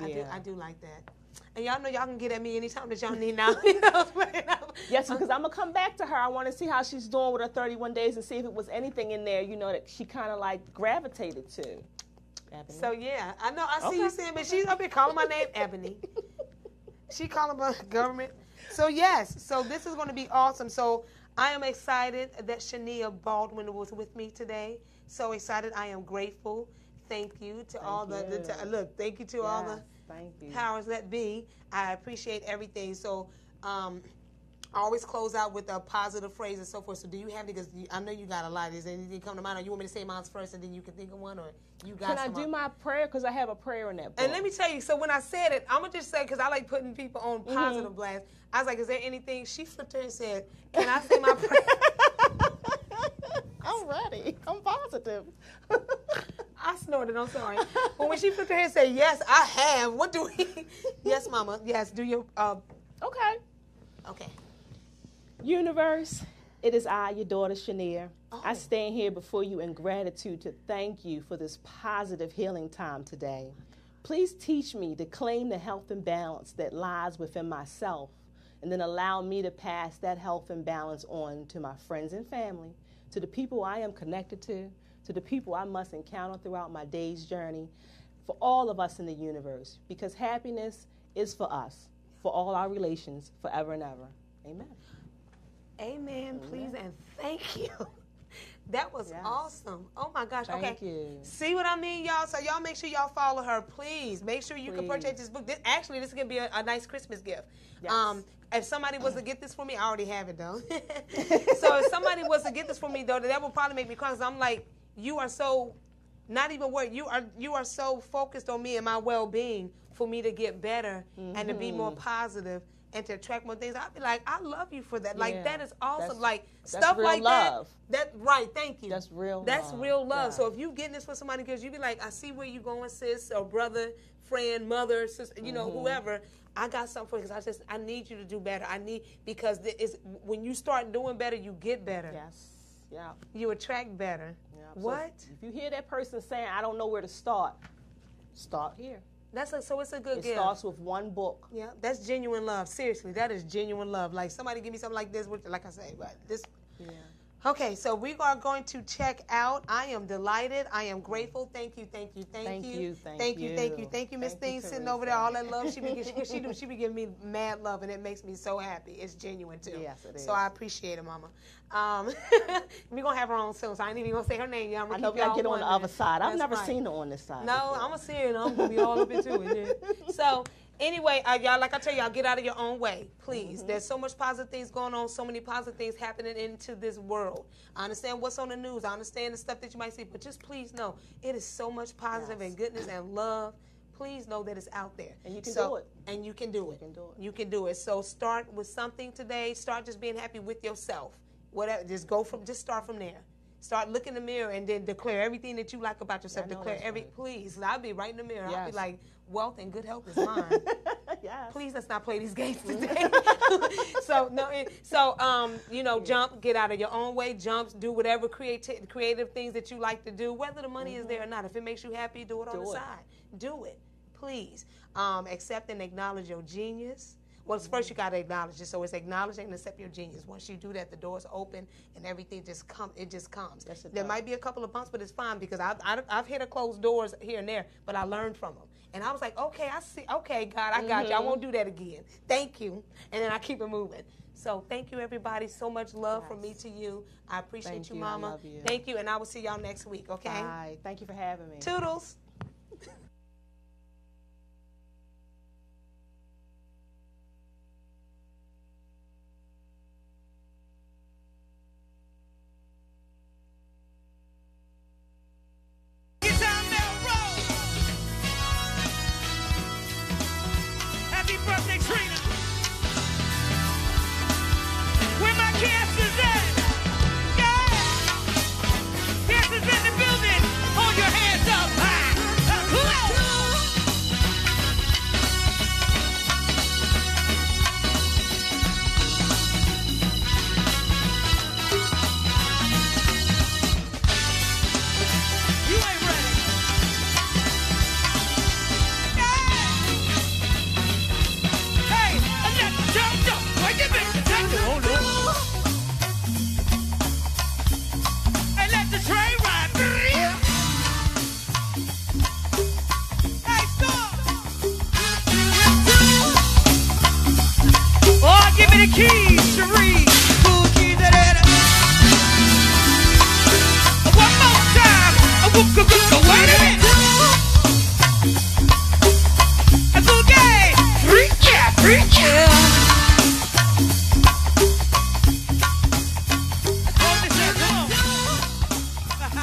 I do. Yeah. I do like that. And y'all know y'all can get at me anytime that y'all need now. You know, Yes, because I'm gonna come back to her. I want to see how she's doing with her 31 days and see if it was anything in there, you know, that she kind of like gravitated to. Ebony. So yeah, I know. I see you saying, but she's up here calling my name Ebony. She calling about government. So yes, so this is going to be awesome. So I am excited that Shania Baldwin was with me today. So excited. I am grateful. Thank you to all the, the you. to- look. Thank you to all the Yes, thank you. powers that be. I appreciate everything. So, um, I always close out with a positive phrase and so forth. So, do you have any? because I know you got a lot. Is anything come to mind, or you want me to say mine first and then you can think of one, or you got? Can I do my prayer? Because I have a prayer in that book. And let me tell you. So when I said it, I'm gonna just say because I like putting people on Mm-hmm. positive blast. I was like, "Is there anything?" She flipped her and said, "Can I say my prayer?" I'm ready. I'm positive. I snorted. I'm sorry. But when she flipped her head and said, "Yes, I have," what do we? yes, Mama. Yes, do your. Uh, okay. okay. Universe, it is I, your daughter Shania. I Oh. stand here before you in gratitude to thank you for this positive healing time today. Please teach me to claim the health and balance that lies within myself, and then allow me to pass that health and balance on to my friends and family, to the people I am connected to, to the people I must encounter throughout my day's journey, for all of us in the universe, because happiness is for us, for all our relations, forever and ever. Amen. Amen, please, and thank you. That was Yes. awesome. Oh my gosh. Thank okay. you. See what I mean, y'all? So y'all make sure y'all follow her, please. Make sure you can purchase this book. This, actually, this is gonna be a, a nice Christmas gift. Yes. Um, if somebody was to get this for me, I already have it though. so if somebody was to get this for me though, that would probably make me cry. Cause I'm like, you are so, not even worried. You are you are so focused on me and my well being for me to get better and to be more Mm-hmm. positive and to attract more things. I'd be like, I love you for that. Like Yeah. that is awesome. That's- like that's stuff real like love. that. That right. Thank you. That's real That's love. real love. Yeah. So if you getting this for somebody, because you be like, I see where you're going, sis, or brother, friend, mother, sister, you know, Mm-hmm. whoever. I got something for you because I just I need you to do better. I need because it's when you start doing better, you get better. Yes. Yeah. You attract better. yeah. So What? if you hear that person saying, I don't know where to start, start here. That's a, so it's a good It gift. starts with one book. Yeah, that's genuine love. Seriously, that is genuine love. Like somebody give me something like this, which, like I say, but this. Yeah. Okay, so we are going to check out. I am delighted. I am grateful. Thank you, thank you, thank, you. Thank you, thank you, thank thank you, thank you, thank you, Miss Thank you, Thing sitting over there. All that love she be she, she do she be giving me mad love, and it makes me so happy. It's genuine too. Yes, it So. I appreciate it, Mama. Um, we gonna have her on soon, so I ain't even gonna say her name. I'm I know we gotta y'all get on the other side. I've That's never right. seen her on this side. No, before. I'm gonna see it. and I'm gonna be all up into it. Yeah. So anyway, uh, y'all, like I tell y'all, get out of your own way, please. Mm-hmm. There's so much positive things going on, so many positive things happening into this world. I understand what's on the news. I understand the stuff that you might see, but just please know it is so much positive Yes. and goodness and love. Please know that it's out there, And you can So- do it. And you can do it. You can do it. You can do it. So start with something today. Start just being happy with yourself. Whatever. Just go from. Just start from there. Start look in the mirror and then declare everything that you like about yourself. Declare every. right. Please, I'll be right in the mirror. I'll be like, wealth and good health is mine. yes. Please let's not play these games today. so no, it- so um, you know, jump, get out of your own way, jumps, do whatever creative creative things that you like to do, whether the money is there or not. If it makes you happy, do it on Mm-hmm. The it. side. Do it, please. Um, accept and acknowledge your genius. Well, first you gotta acknowledge it. So it's acknowledge and accept your genius. Once you do that, the doors open and everything just come. It just comes. Yes, there does. might be a couple of bumps, but it's fine because I've, I've, I've hit a closed doors here and there, but I learned from them. And I was like, okay, I see. Okay, God, I got Mm-hmm. you. I won't do that again. Thank you. And then I keep it moving. So thank you, everybody. So much love from me to you. I appreciate you, you. Mama. you. Thank you, and I will see y'all next week. Okay. Bye. Thank you for having me. Toodles.